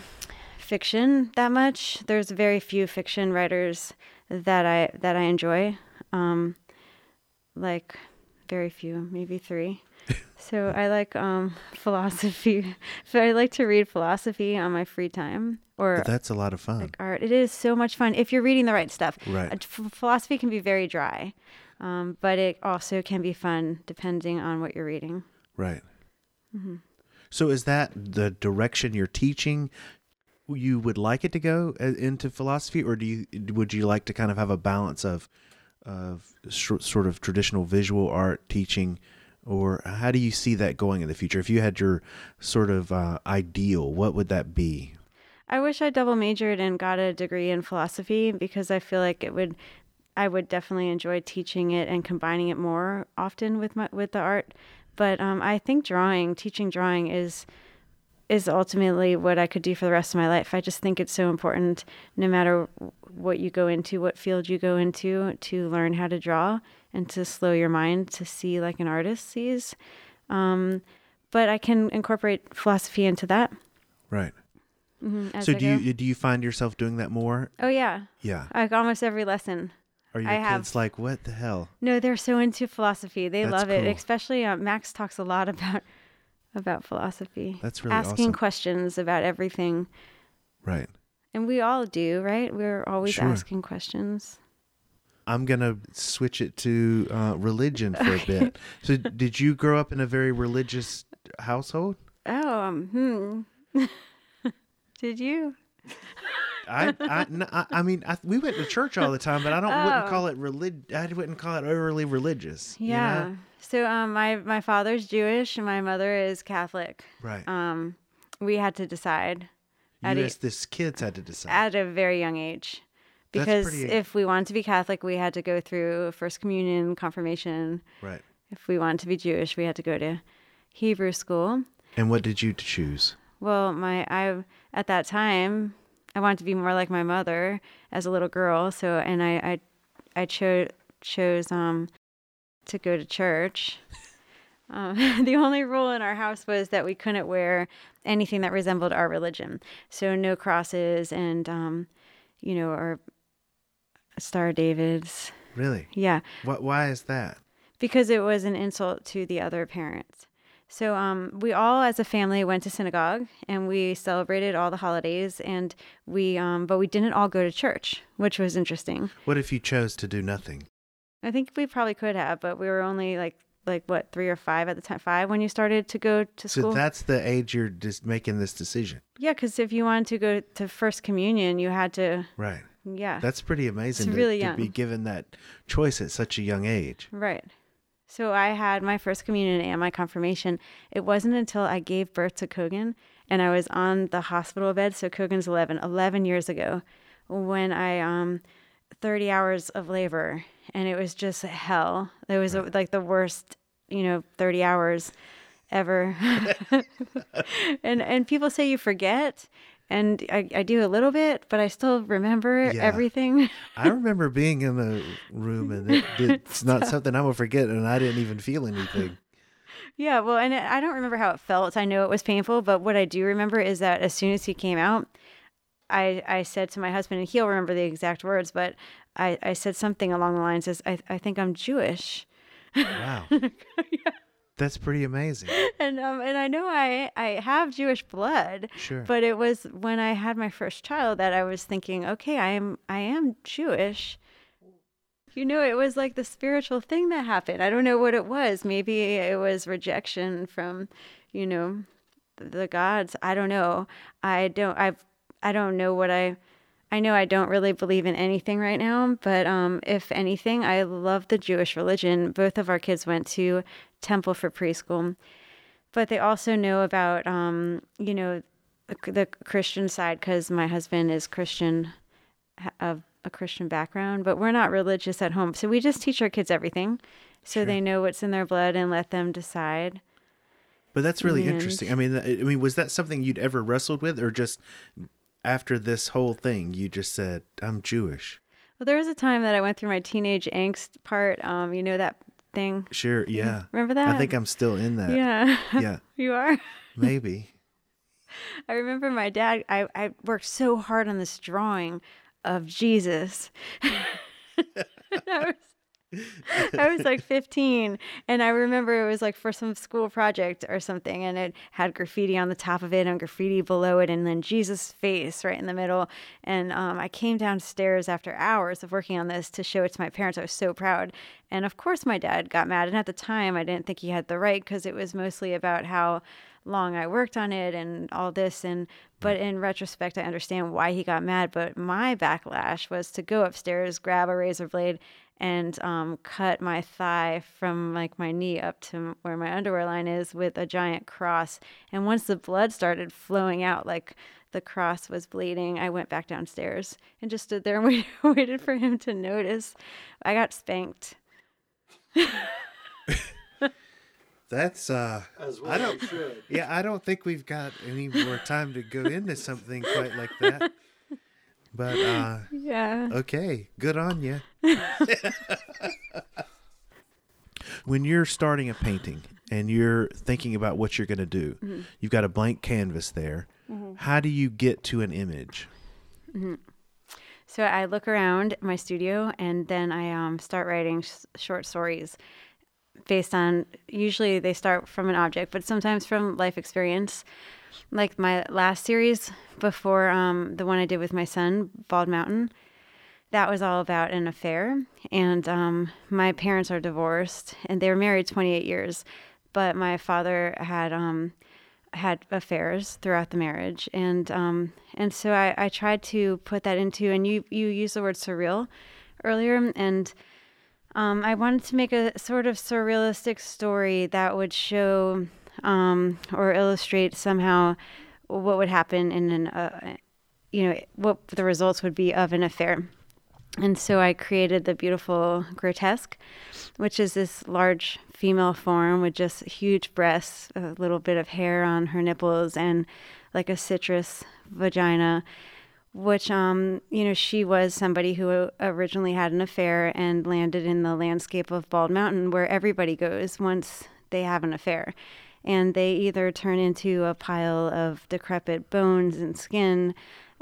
fiction that much. There's very few fiction writers that I that I enjoy. Um, like very few, maybe three. so I like um, philosophy. so I like to read philosophy on my free time or But that's a lot of fun. like art. It is so much fun if you're reading the right stuff. Right. Uh, ph- philosophy can be very dry, um, but it also can be fun depending on what you're reading. Right. Mm-hmm. So is that the direction you're teaching? You would like it to go uh, into philosophy, or do you would you like to kind of have a balance of of sort of traditional visual art teaching, or how do you see that going in the future? If you had your sort of uh, ideal, what would that be? I wish I double majored and got a degree in philosophy because I feel like it would I would definitely enjoy teaching it and combining it more often with my with the art. But um, I think drawing, teaching drawing is is ultimately what I could do for the rest of my life. I just think it's so important no matter what you go into, what field you go into, to learn how to draw and to slow your mind to see like an artist sees. Um, but I can incorporate philosophy into that. Right. mhm, so I do go. you do you find yourself doing that more? Oh yeah, Yeah. like almost every lesson. Are your I kids have- like what the hell? No, they're so into philosophy. They That's love it. cool. Especially uh, Max talks a lot about about philosophy. That's really asking awesome. questions about everything, Right. and we all do, right? We're always Sure. asking questions. I'm gonna switch it to uh, religion for a bit. So, did you grow up in a very religious household? Oh, um, hmm. Did you? I, I, I- I mean, I, we went to church all the time, but I don't wouldn't Oh. call it relig. I wouldn't call it overly religious. you know? Yeah. So um, my my father's Jewish and my mother is Catholic. Right. Um, we had to decide you at a- as this kids had to decide. at a very young age. Because pretty- if we wanted to be Catholic, we had to go through First Communion, confirmation. right. If we wanted to be Jewish, we had to go to Hebrew school. And what did you choose? Well, my I at that time I wanted to be more like my mother as a little girl. So and I I, I chose chose um to go to church. Um, the only rule in our house was that we couldn't wear anything that resembled our religion. So no crosses and um, you know, or Star Davids. Really? Yeah What? Why is that? because it was an insult to the other parents. So um, we all, as a family, went to synagogue and we celebrated all the holidays, and we, um, but we didn't all go to church, which was interesting. What if you chose to do nothing? I think we probably could have, but we were only like like what three or five at the time, five when you started to go to school So that's the age you're just making this decision, yeah, because if you wanted to go to first communion, you had to. right? Yeah, That's pretty amazing. It's to, really to be given that choice at such a young age. Right. So I had my first communion and my confirmation. It wasn't until I gave birth to Kogan and I was on the hospital bed. So Kogan's 11, 11 years ago, when I, um, 30 hours of labor and it was just hell. It was like the worst, you know, 30 hours ever. and, and people say you forget. And I, I do a little bit, but I still remember Yeah. everything. I remember being in the room and it, it's not something I'm gonna forget, and I didn't even feel anything. Yeah, well, and I don't remember how it felt. I know it was painful, but what I do remember is that as soon as he came out, I I said to my husband, and he'll remember the exact words, but I, I said something along the lines as I, I think I'm Jewish. Wow, that's pretty amazing. And um and I know I I have Jewish blood, Sure. but it was when I had my first child that I was thinking, okay, I am I am Jewish. You know, it was like the spiritual thing that happened. I don't know what it was. Maybe it was rejection from, you know, the gods. I don't know. I don't I've I don't know what I I know I don't really believe in anything right now, but um, if anything, I love the Jewish religion. Both of our kids went to temple for preschool, but they also know about, um, you know, the, Christian side because my husband is Christian, of a Christian background, but we're not religious at home. So we just teach our kids everything so Sure. they know what's in their blood and let them decide. But that's really And- interesting. I mean, I mean, was that something you'd ever wrestled with, or just after this whole thing, you just said, "I'm Jewish"? Well, there was a time that I went through my teenage angst part. Um, you know that thing? Sure, yeah. Remember that? I think I'm still in that. Yeah. Yeah, you are? maybe. I remember my dad. I I worked so hard on this drawing of Jesus. I was I was like 15 and I remember it was like for some school project or something and it had graffiti on the top of it and graffiti below it and then Jesus face right in the middle and um, I came downstairs after hours of working on this to show it to my parents. I was so proud and of course my dad got mad and at the time I didn't think he had the right because it was mostly about how long I worked on it and all this and but in retrospect I understand why he got mad but my backlash was to go upstairs grab a razor blade and um, cut my thigh from like my knee up to where my underwear line is with a giant cross and once the blood started flowing out like the cross was bleeding I went back downstairs and just stood there and waited, waited for him to notice I got spanked That's uh As I don't should. yeah, I don't think we've got any more time to go into something quite like that. But uh yeah okay, good on you. when you're starting a painting and you're thinking about what you're going to do, you've got a blank canvas there. How do you get to an image? So I look around my studio and then I um, start writing sh- short stories based on usually they start from an object, but sometimes from life experience. Like my last series before um, the one I did with my son, Bald Mountain, that was all about an affair. And um, my parents are divorced and they were married 28 years, but my father had. Um, had affairs throughout the marriage and um and so I, I tried to put that into and you you used the word surreal earlier and um I wanted to make a sort of surrealistic story that would show um or illustrate somehow what would happen in an uh, you know what the results would be of an affair and so I created the beautiful grotesque, which is this large female form with just huge breasts, a little bit of hair on her nipples, and like a citrus vagina. Which, um, you know, she was somebody who originally had an affair and landed in the landscape of Bald Mountain, where everybody goes once they have an affair. And they either turn into a pile of decrepit bones and skin,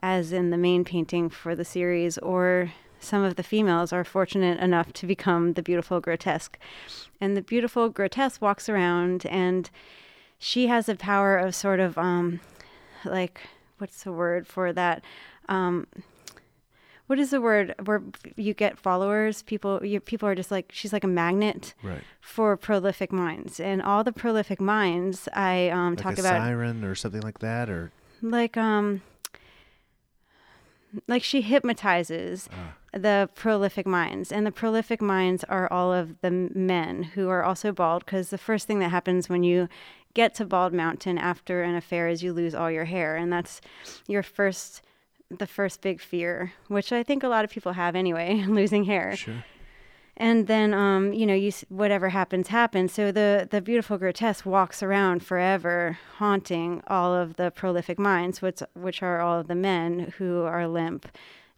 as in the main painting for the series, or some of the females are fortunate enough to become the beautiful grotesque. And the beautiful grotesque walks around and she has a power of sort of um like what's the word for that? Um what is the word where you get followers? People you, people are just like she's like a magnet Right. for prolific minds. And all the prolific minds I um Like talk a about siren or something like that or like um like she hypnotizes the prolific minds and the prolific minds are all of the men who are also bald because the first thing that happens when you get to bald mountain after an affair is you lose all your hair and that's your first the first big fear which i think a lot of people have anyway losing hair. Sure. and then um, you know you whatever happens happens. So the the beautiful grotesque walks around forever haunting all of the prolific minds which which are all of the men who are limp.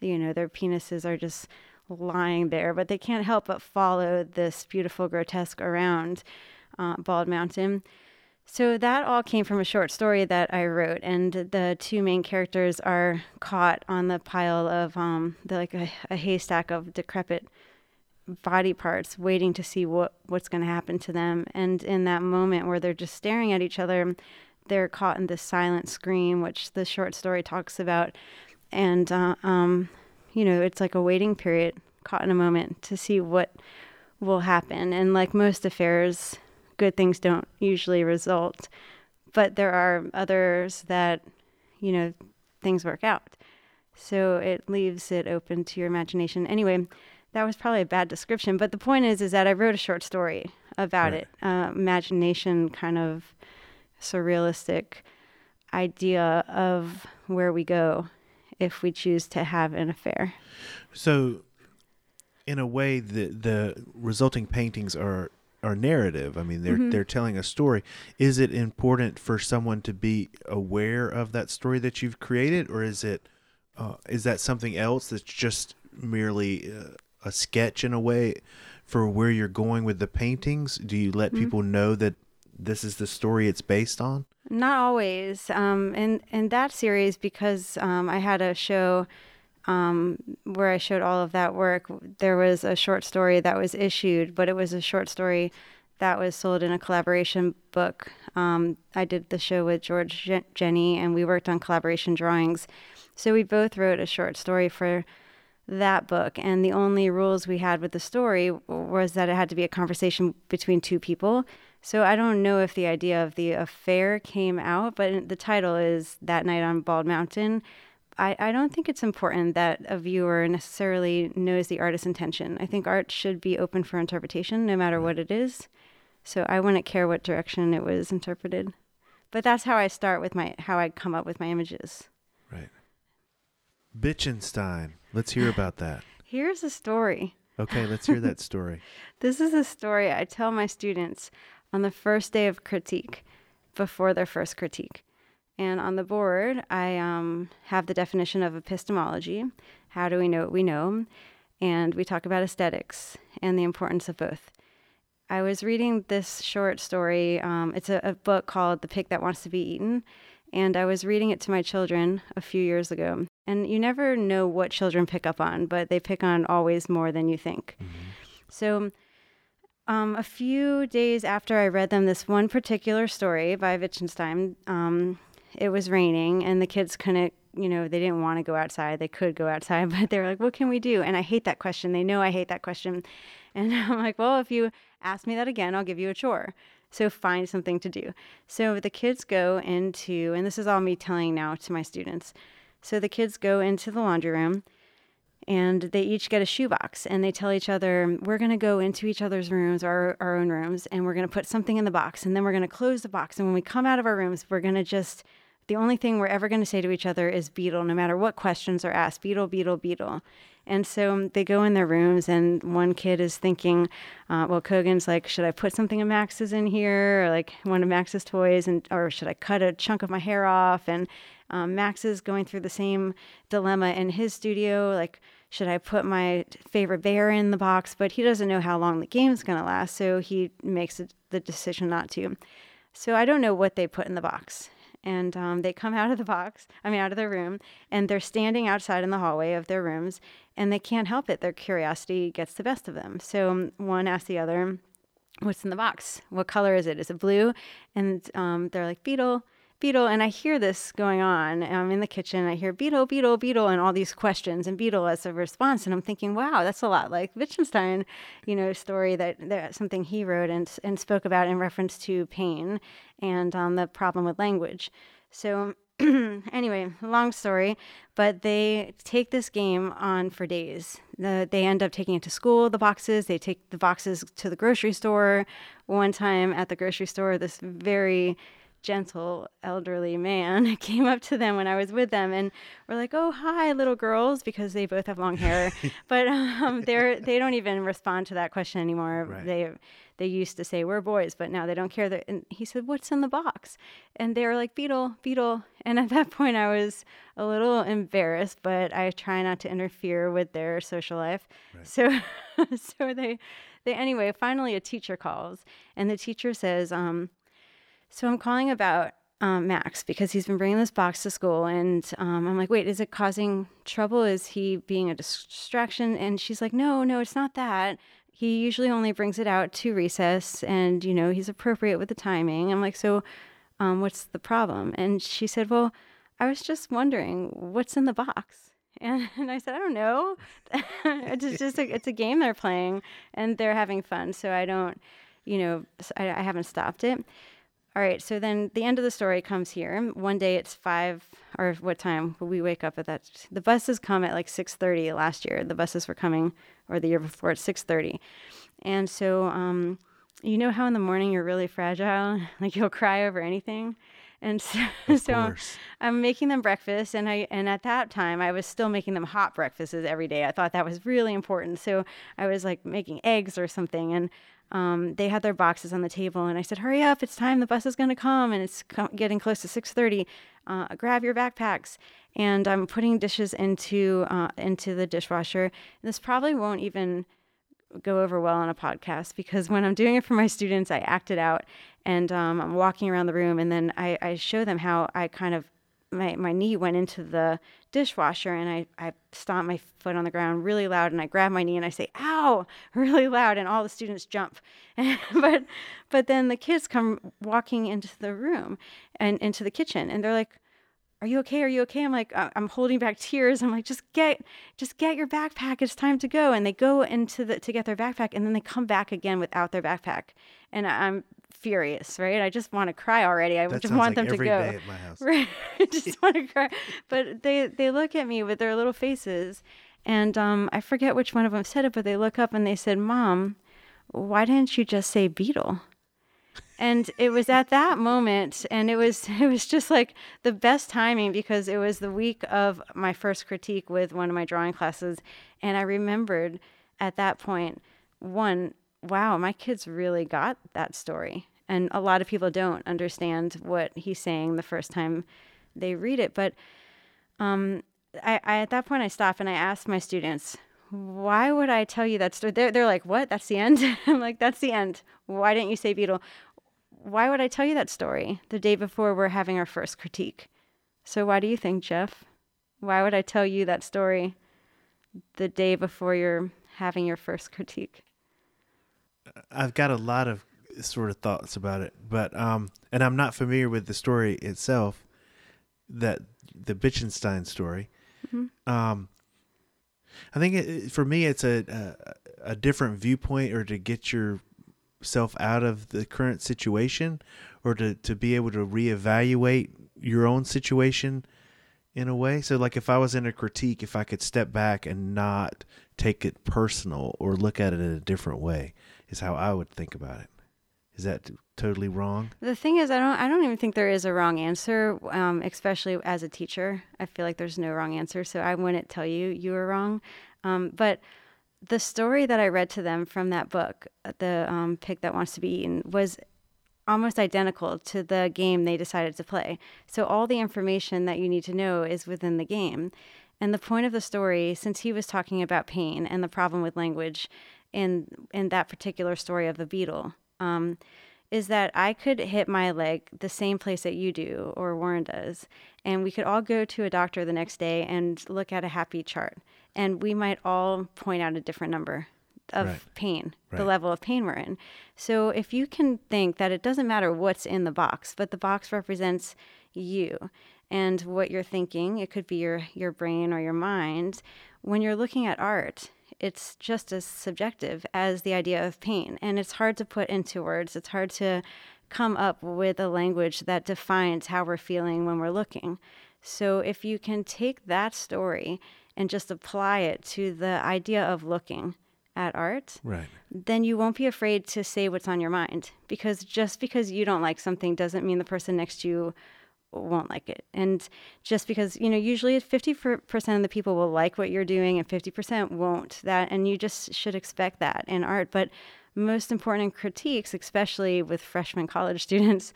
You know their penises are just lying there but they can't help but follow this beautiful grotesque around uh, bald mountain so that all came from a short story that I wrote, and the two main characters are caught on the pile of um, the, like a, a haystack of decrepit body parts waiting to see what what's going to happen to them. And in that moment where they're just staring at each other they're caught in this silent scream which the short story talks about. And uh, um, you know it's like a waiting period caught in a moment to see what will happen. And like most affairs good things don't usually result but there are others that you know things work out. So it leaves it open to your imagination. Anyway that was probably a bad description but the point is is that i wrote a short story about Right. it uh, imagination kind of surrealistic idea of where we go if we choose to have an affair. So, in a way, the the resulting paintings are are narrative. I mean, they're Mm-hmm. they're telling a story. Is it important for someone to be aware of that story that you've created, or is it uh, is that something else that's just merely uh, a sketch in a way for where you're going with the paintings? Do you Mm-hmm. let people know that this is the story it's based on? Not always. Um, in in that series, because um, I had a show um, where I showed all of that work. There was a short story that was issued, but it was a short story that was sold in a collaboration book. Um, I did the show with George Jenne, and we worked on collaboration drawings. So we both wrote a short story for that book. And the only rules we had with the story was that it had to be a conversation between two people. So I don't know if the idea of the affair came out, but the title is That Night on Bald Mountain. I, I don't think it's important that a viewer necessarily knows the artist's intention. I think art should be open for interpretation no matter what it is. So I wouldn't care what direction it was interpreted. But that's how I start with my how I come up with my images. Right. Bitchenstein. Let's hear about that. Here's a story. Okay, let's hear that story. this is a story I tell my students on the first day of critique before their first critique. And on the board, I um, have the definition of epistemology. How do we know what we know? And we talk about aesthetics and the importance of both. I was reading this short story. Um, it's a, a book called The Pig That Wants to Be Eaten. And I was reading it to my children a few years ago. And you never know what children pick up on, but they pick on always more than you think. Mm-hmm. So, um, a few days after I read them this one particular story by Wittgenstein, um, it was raining and the kids couldn't, you know, they didn't want to go outside. They could go outside, but they were like, what can we do? And I hate that question. They know I hate that question. And I'm like, well, if you ask me that again, I'll give you a chore. So find something to do. So the kids go into, and this is all me telling now to my students. So the kids go into the laundry room and they each get a shoebox and they tell each other, we're going to go into each other's rooms, our, our own rooms, and we're going to put something in the box. And then we're going to close the box. And when we come out of our rooms, we're going to just, the only thing we're ever going to say to each other is beetle, no matter what questions are asked beetle, beetle, beetle. And so they go in their rooms, and one kid is thinking, uh, well, Kogan's like, should I put something of Max's in here, or like one of Max's toys, and or should I cut a chunk of my hair off? And um, Max is going through the same dilemma in his studio, like, should I put my favorite bear in the box? But he doesn't know how long the game's going to last, so he makes the decision not to. So I don't know what they put in the box and um, they come out of the box, I mean, out of their room, and they're standing outside in the hallway of their rooms, and they can't help it. Their curiosity gets the best of them. So um, one asks the other, What's in the box? What color is it? Is it blue? And um, they're like, Beetle. Beetle, and I hear this going on. I'm in the kitchen. I hear Beetle, Beetle, Beetle, and all these questions, and Beetle as a response. And I'm thinking, wow, that's a lot like Wittgenstein, you know, story that, that something he wrote and and spoke about in reference to pain and um, the problem with language. So anyway, long story, but they take this game on for days. The, they end up taking it to school, the boxes. They take the boxes to the grocery store. One time at the grocery store, this very gentle elderly man came up to them when I was with them and were like, "Oh, hi, little girls," because they both have long hair. but um, they're they don't even respond to that question anymore. Right. They they used to say we're boys, but now they don't care. That and he said, "What's in the box?" And they were like, "Beetle, beetle." And at that point, I was a little embarrassed, but I try not to interfere with their social life. Right. So so they they anyway. Finally, a teacher calls, and the teacher says. Um, so I'm calling about um, Max because he's been bringing this box to school, and um, I'm like, wait, is it causing trouble? Is he being a distraction? And she's like, no, no, it's not that. He usually only brings it out to recess, and you know he's appropriate with the timing. I'm like, so um, what's the problem? And she said, well, I was just wondering what's in the box. And, I said, I don't know. it's just a, it's a game they're playing, and they're having fun. So I don't, you know, I, I haven't stopped it. All right, so then the end of the story comes here. One day it's five, or what time? We wake up at that. The buses come at like six thirty. Last year, the buses were coming, or the year before, at six thirty, and so um, you know how in the morning you're really fragile, like you'll cry over anything, and so, so I'm making them breakfast, and I and at that time I was still making them hot breakfasts every day. I thought that was really important, so I was like making eggs or something, and um, they had their boxes on the table, and I said, "Hurry up! It's time. The bus is going to come, and it's co- getting close to 6:30. Uh, grab your backpacks." And I'm putting dishes into uh, into the dishwasher. And This probably won't even go over well on a podcast because when I'm doing it for my students, I act it out and um, I'm walking around the room and then I, I show them how I kind of my, my knee went into the dishwasher and I, I stomp my foot on the ground really loud and I grab my knee and I say, ow, really loud. And all the students jump. but, but then the kids come walking into the room and into the kitchen and they're like, are you okay? Are you okay? I'm like, uh, I'm holding back tears. I'm like, just get, just get your backpack. It's time to go. And they go into the, to get their backpack and then they come back again without their backpack. And I'm furious, right? I just want to cry already. I That just want like them to go. day at my house. Right. I just want to cry. But they, they look at me with their little faces. And um, I forget which one of them said it, but they look up and they said, Mom, why didn't you just say beetle? And it was at that moment, and it was it was just like the best timing because it was the week of my first critique with one of my drawing classes, and I remembered at that point, one, wow, my kids really got that story, and a lot of people don't understand what he's saying the first time they read it, but um, I, I at that point I stopped and I asked my students, why would I tell you that story? They're, they're like, what? That's the end? I'm like, that's the end. Why didn't you say beetle? Why would I tell you that story the day before we're having our first critique? So why do you think, Jeff? Why would I tell you that story the day before you're having your first critique? I've got a lot of sort of thoughts about it, but um, and I'm not familiar with the story itself, that the Wittgenstein story. Um, I think it, for me, it's a, a a different viewpoint, or to get yourself out of the current situation, or to to be able to reevaluate your own situation in a way. So, like, if I was in a critique, if I could step back and not take it personal or look at it in a different way, is how I would think about it. Is that totally wrong? The thing is, I don't. I don't even think there is a wrong answer. Um, especially as a teacher, I feel like there's no wrong answer. So I wouldn't tell you you were wrong. Um, but the story that I read to them from that book, the um, pig that wants to be eaten, was almost identical to the game they decided to play. So all the information that you need to know is within the game. And the point of the story, since he was talking about pain and the problem with language in in that particular story of the beetle, um, is that I could hit my leg the same place that you do or Warren does, and we could all go to a doctor the next day and look at a happy chart, and we might all point out a different number of Right. pain, the level of pain we're in. So if you can think that it doesn't matter what's in the box, but the box represents you and what you're thinking, it could be your your brain or your mind. When you're looking at art, it's just as subjective as the idea of pain, and it's hard to put into words. It's hard to come up with a language that defines how we're feeling when we're looking. So if you can take that story and just apply it to the idea of looking at art, Right. then you won't be afraid to say what's on your mind because just because you don't like something doesn't mean the person next to you won't like it. And just because, you know, usually 50% of the people will like what you're doing and 50% won't. That and you just should expect that in art, but most important in critiques, especially with freshman college students,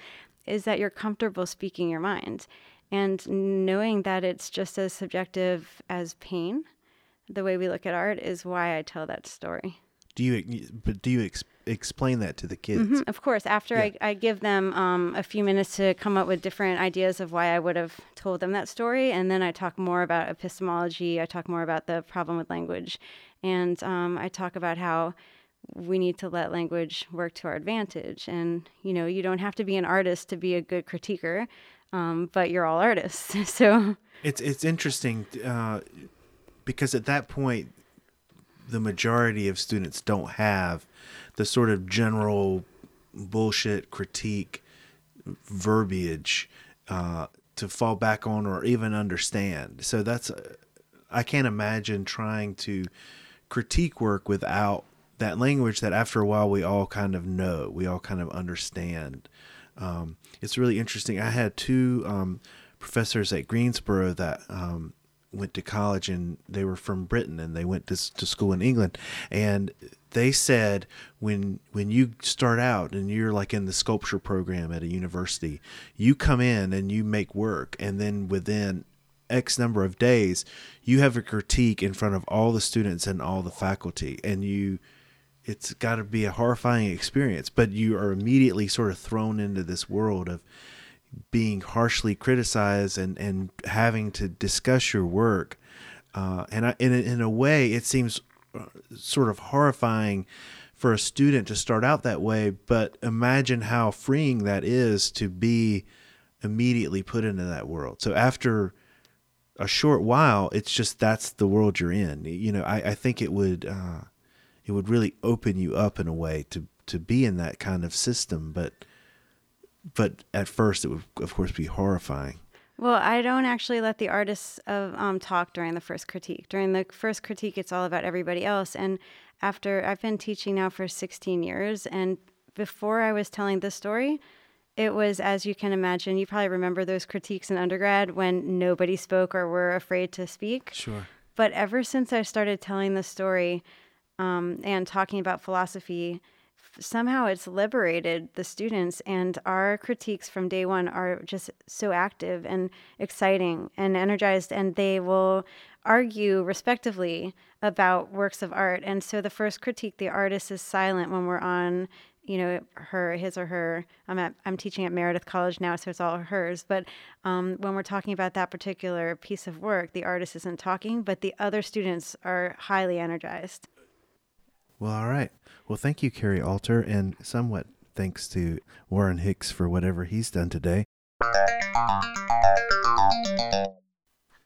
is that you're comfortable speaking your mind and knowing that it's just as subjective as pain. The way we look at art is why I tell that story. Do you but do you explain that to the kids? Mhm, Of course, after I, I give them um, a few minutes to come up with different ideas of why I would have told them that story, and then I talk more about epistemology. I talk more about the problem with language, and um, I talk about how we need to let language work to our advantage. And you know, you don't have to be an artist to be a good critiquer, um, but you're all artists. so It's it's interesting uh, because at that point, the majority of students don't have the sort of general bullshit critique verbiage uh, to fall back on or even understand. So that's I can't imagine trying to critique work without that language that after a while we all kind of know, we all kind of understand. Um, it's really interesting. I had two um, professors at Greensboro that um, went to college and they were from Britain and they went to, to school in England and they said when when you start out and you're like in the sculpture program at a university you come in and you make work and then within x number of days you have a critique in front of all the students and all the faculty and you it's got to be a horrifying experience. But you are immediately sort of thrown into this world of being harshly criticized and and having to discuss your work. Uh, and I, in a, in a way, it seems uh, sort of horrifying for a student to start out that way. But imagine how freeing that is to be immediately put into that world. So after a short while, it's just that's the world you're in. You know, I, I think it would uh, it would really open you up in a way to to be in that kind of system. But but at first, it would of course be horrifying. Well, I don't actually let the artists of um, talk during the first critique. During the first critique, it's all about everybody else. And after I've been teaching now for 16 years, and before I was telling this story, it was as you can imagine. You probably remember those critiques in undergrad when nobody spoke or were afraid to speak. Sure. But ever since I started telling the story um, and talking about philosophy, somehow it's liberated the students and our critiques from day one are just so active and exciting and energized and they will argue respectively about works of art and so the first critique the artist is silent when we're on you know her his or her i'm at i'm teaching at meredith college now so it's all hers but um, when we're talking about that particular piece of work the artist isn't talking but the other students are highly energized Well, all right. Well, thank you, Carrie Alter, and somewhat thanks to Warren Hicks for whatever he's done today.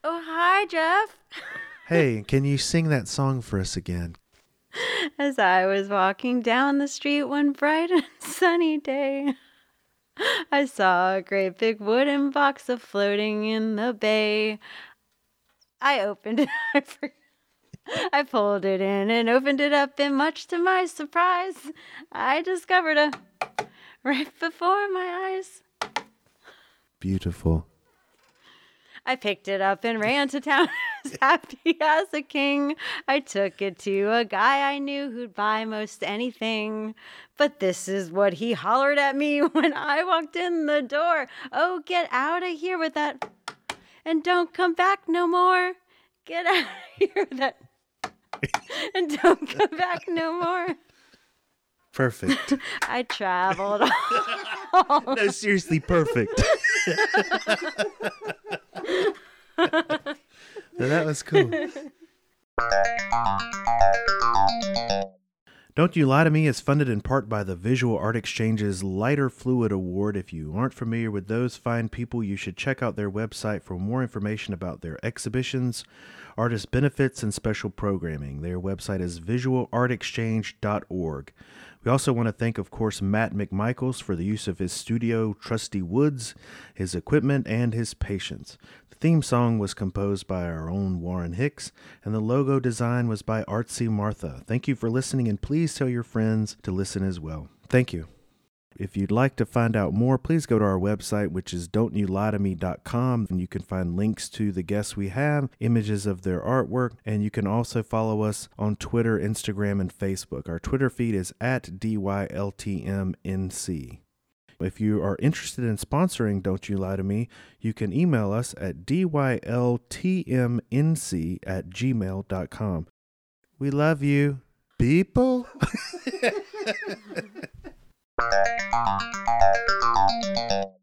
oh hi jeff Hey, can you sing that song for us again? As I was walking down the street one bright and sunny day, I saw a great big wooden box a floating in the bay. I opened it. I, for- I pulled it in and opened it up, and much to my surprise, I discovered a right before my eyes. Beautiful. I picked it up and ran to town as happy as a king. I took it to a guy I knew who'd buy most anything. But this is what he hollered at me when I walked in the door. Oh, get out of here with that. And don't come back no more. Get out of here with that. And don't come back no more. Perfect. I traveled no, seriously, perfect. No, that was cool. Don't You Lie to Me is funded in part by the Visual Art Exchange's Lighter Fluid Award. If you aren't familiar with those fine people, you should check out their website for more information about their exhibitions, artist benefits, and special programming. Their website is visualartexchange.org. We also want to thank, of course, Matt McMichaels for the use of his studio, Trusty Woods, his equipment, and his patience. The theme song was composed by our own Warren Hicks, and the logo design was by Artsy Martha. Thank you for listening, and please tell your friends to listen as well. Thank you. If you'd like to find out more, please go to our website, which is don'tyoulieto.me.com, and you can find links to the guests we have, images of their artwork, and you can also follow us on Twitter, Instagram, and Facebook. Our Twitter feed is at DYLTMNC. If you are interested in sponsoring Don't You Lie to Me, you can email us at dyltmnc at gmail.com. We love you, people. Thank you.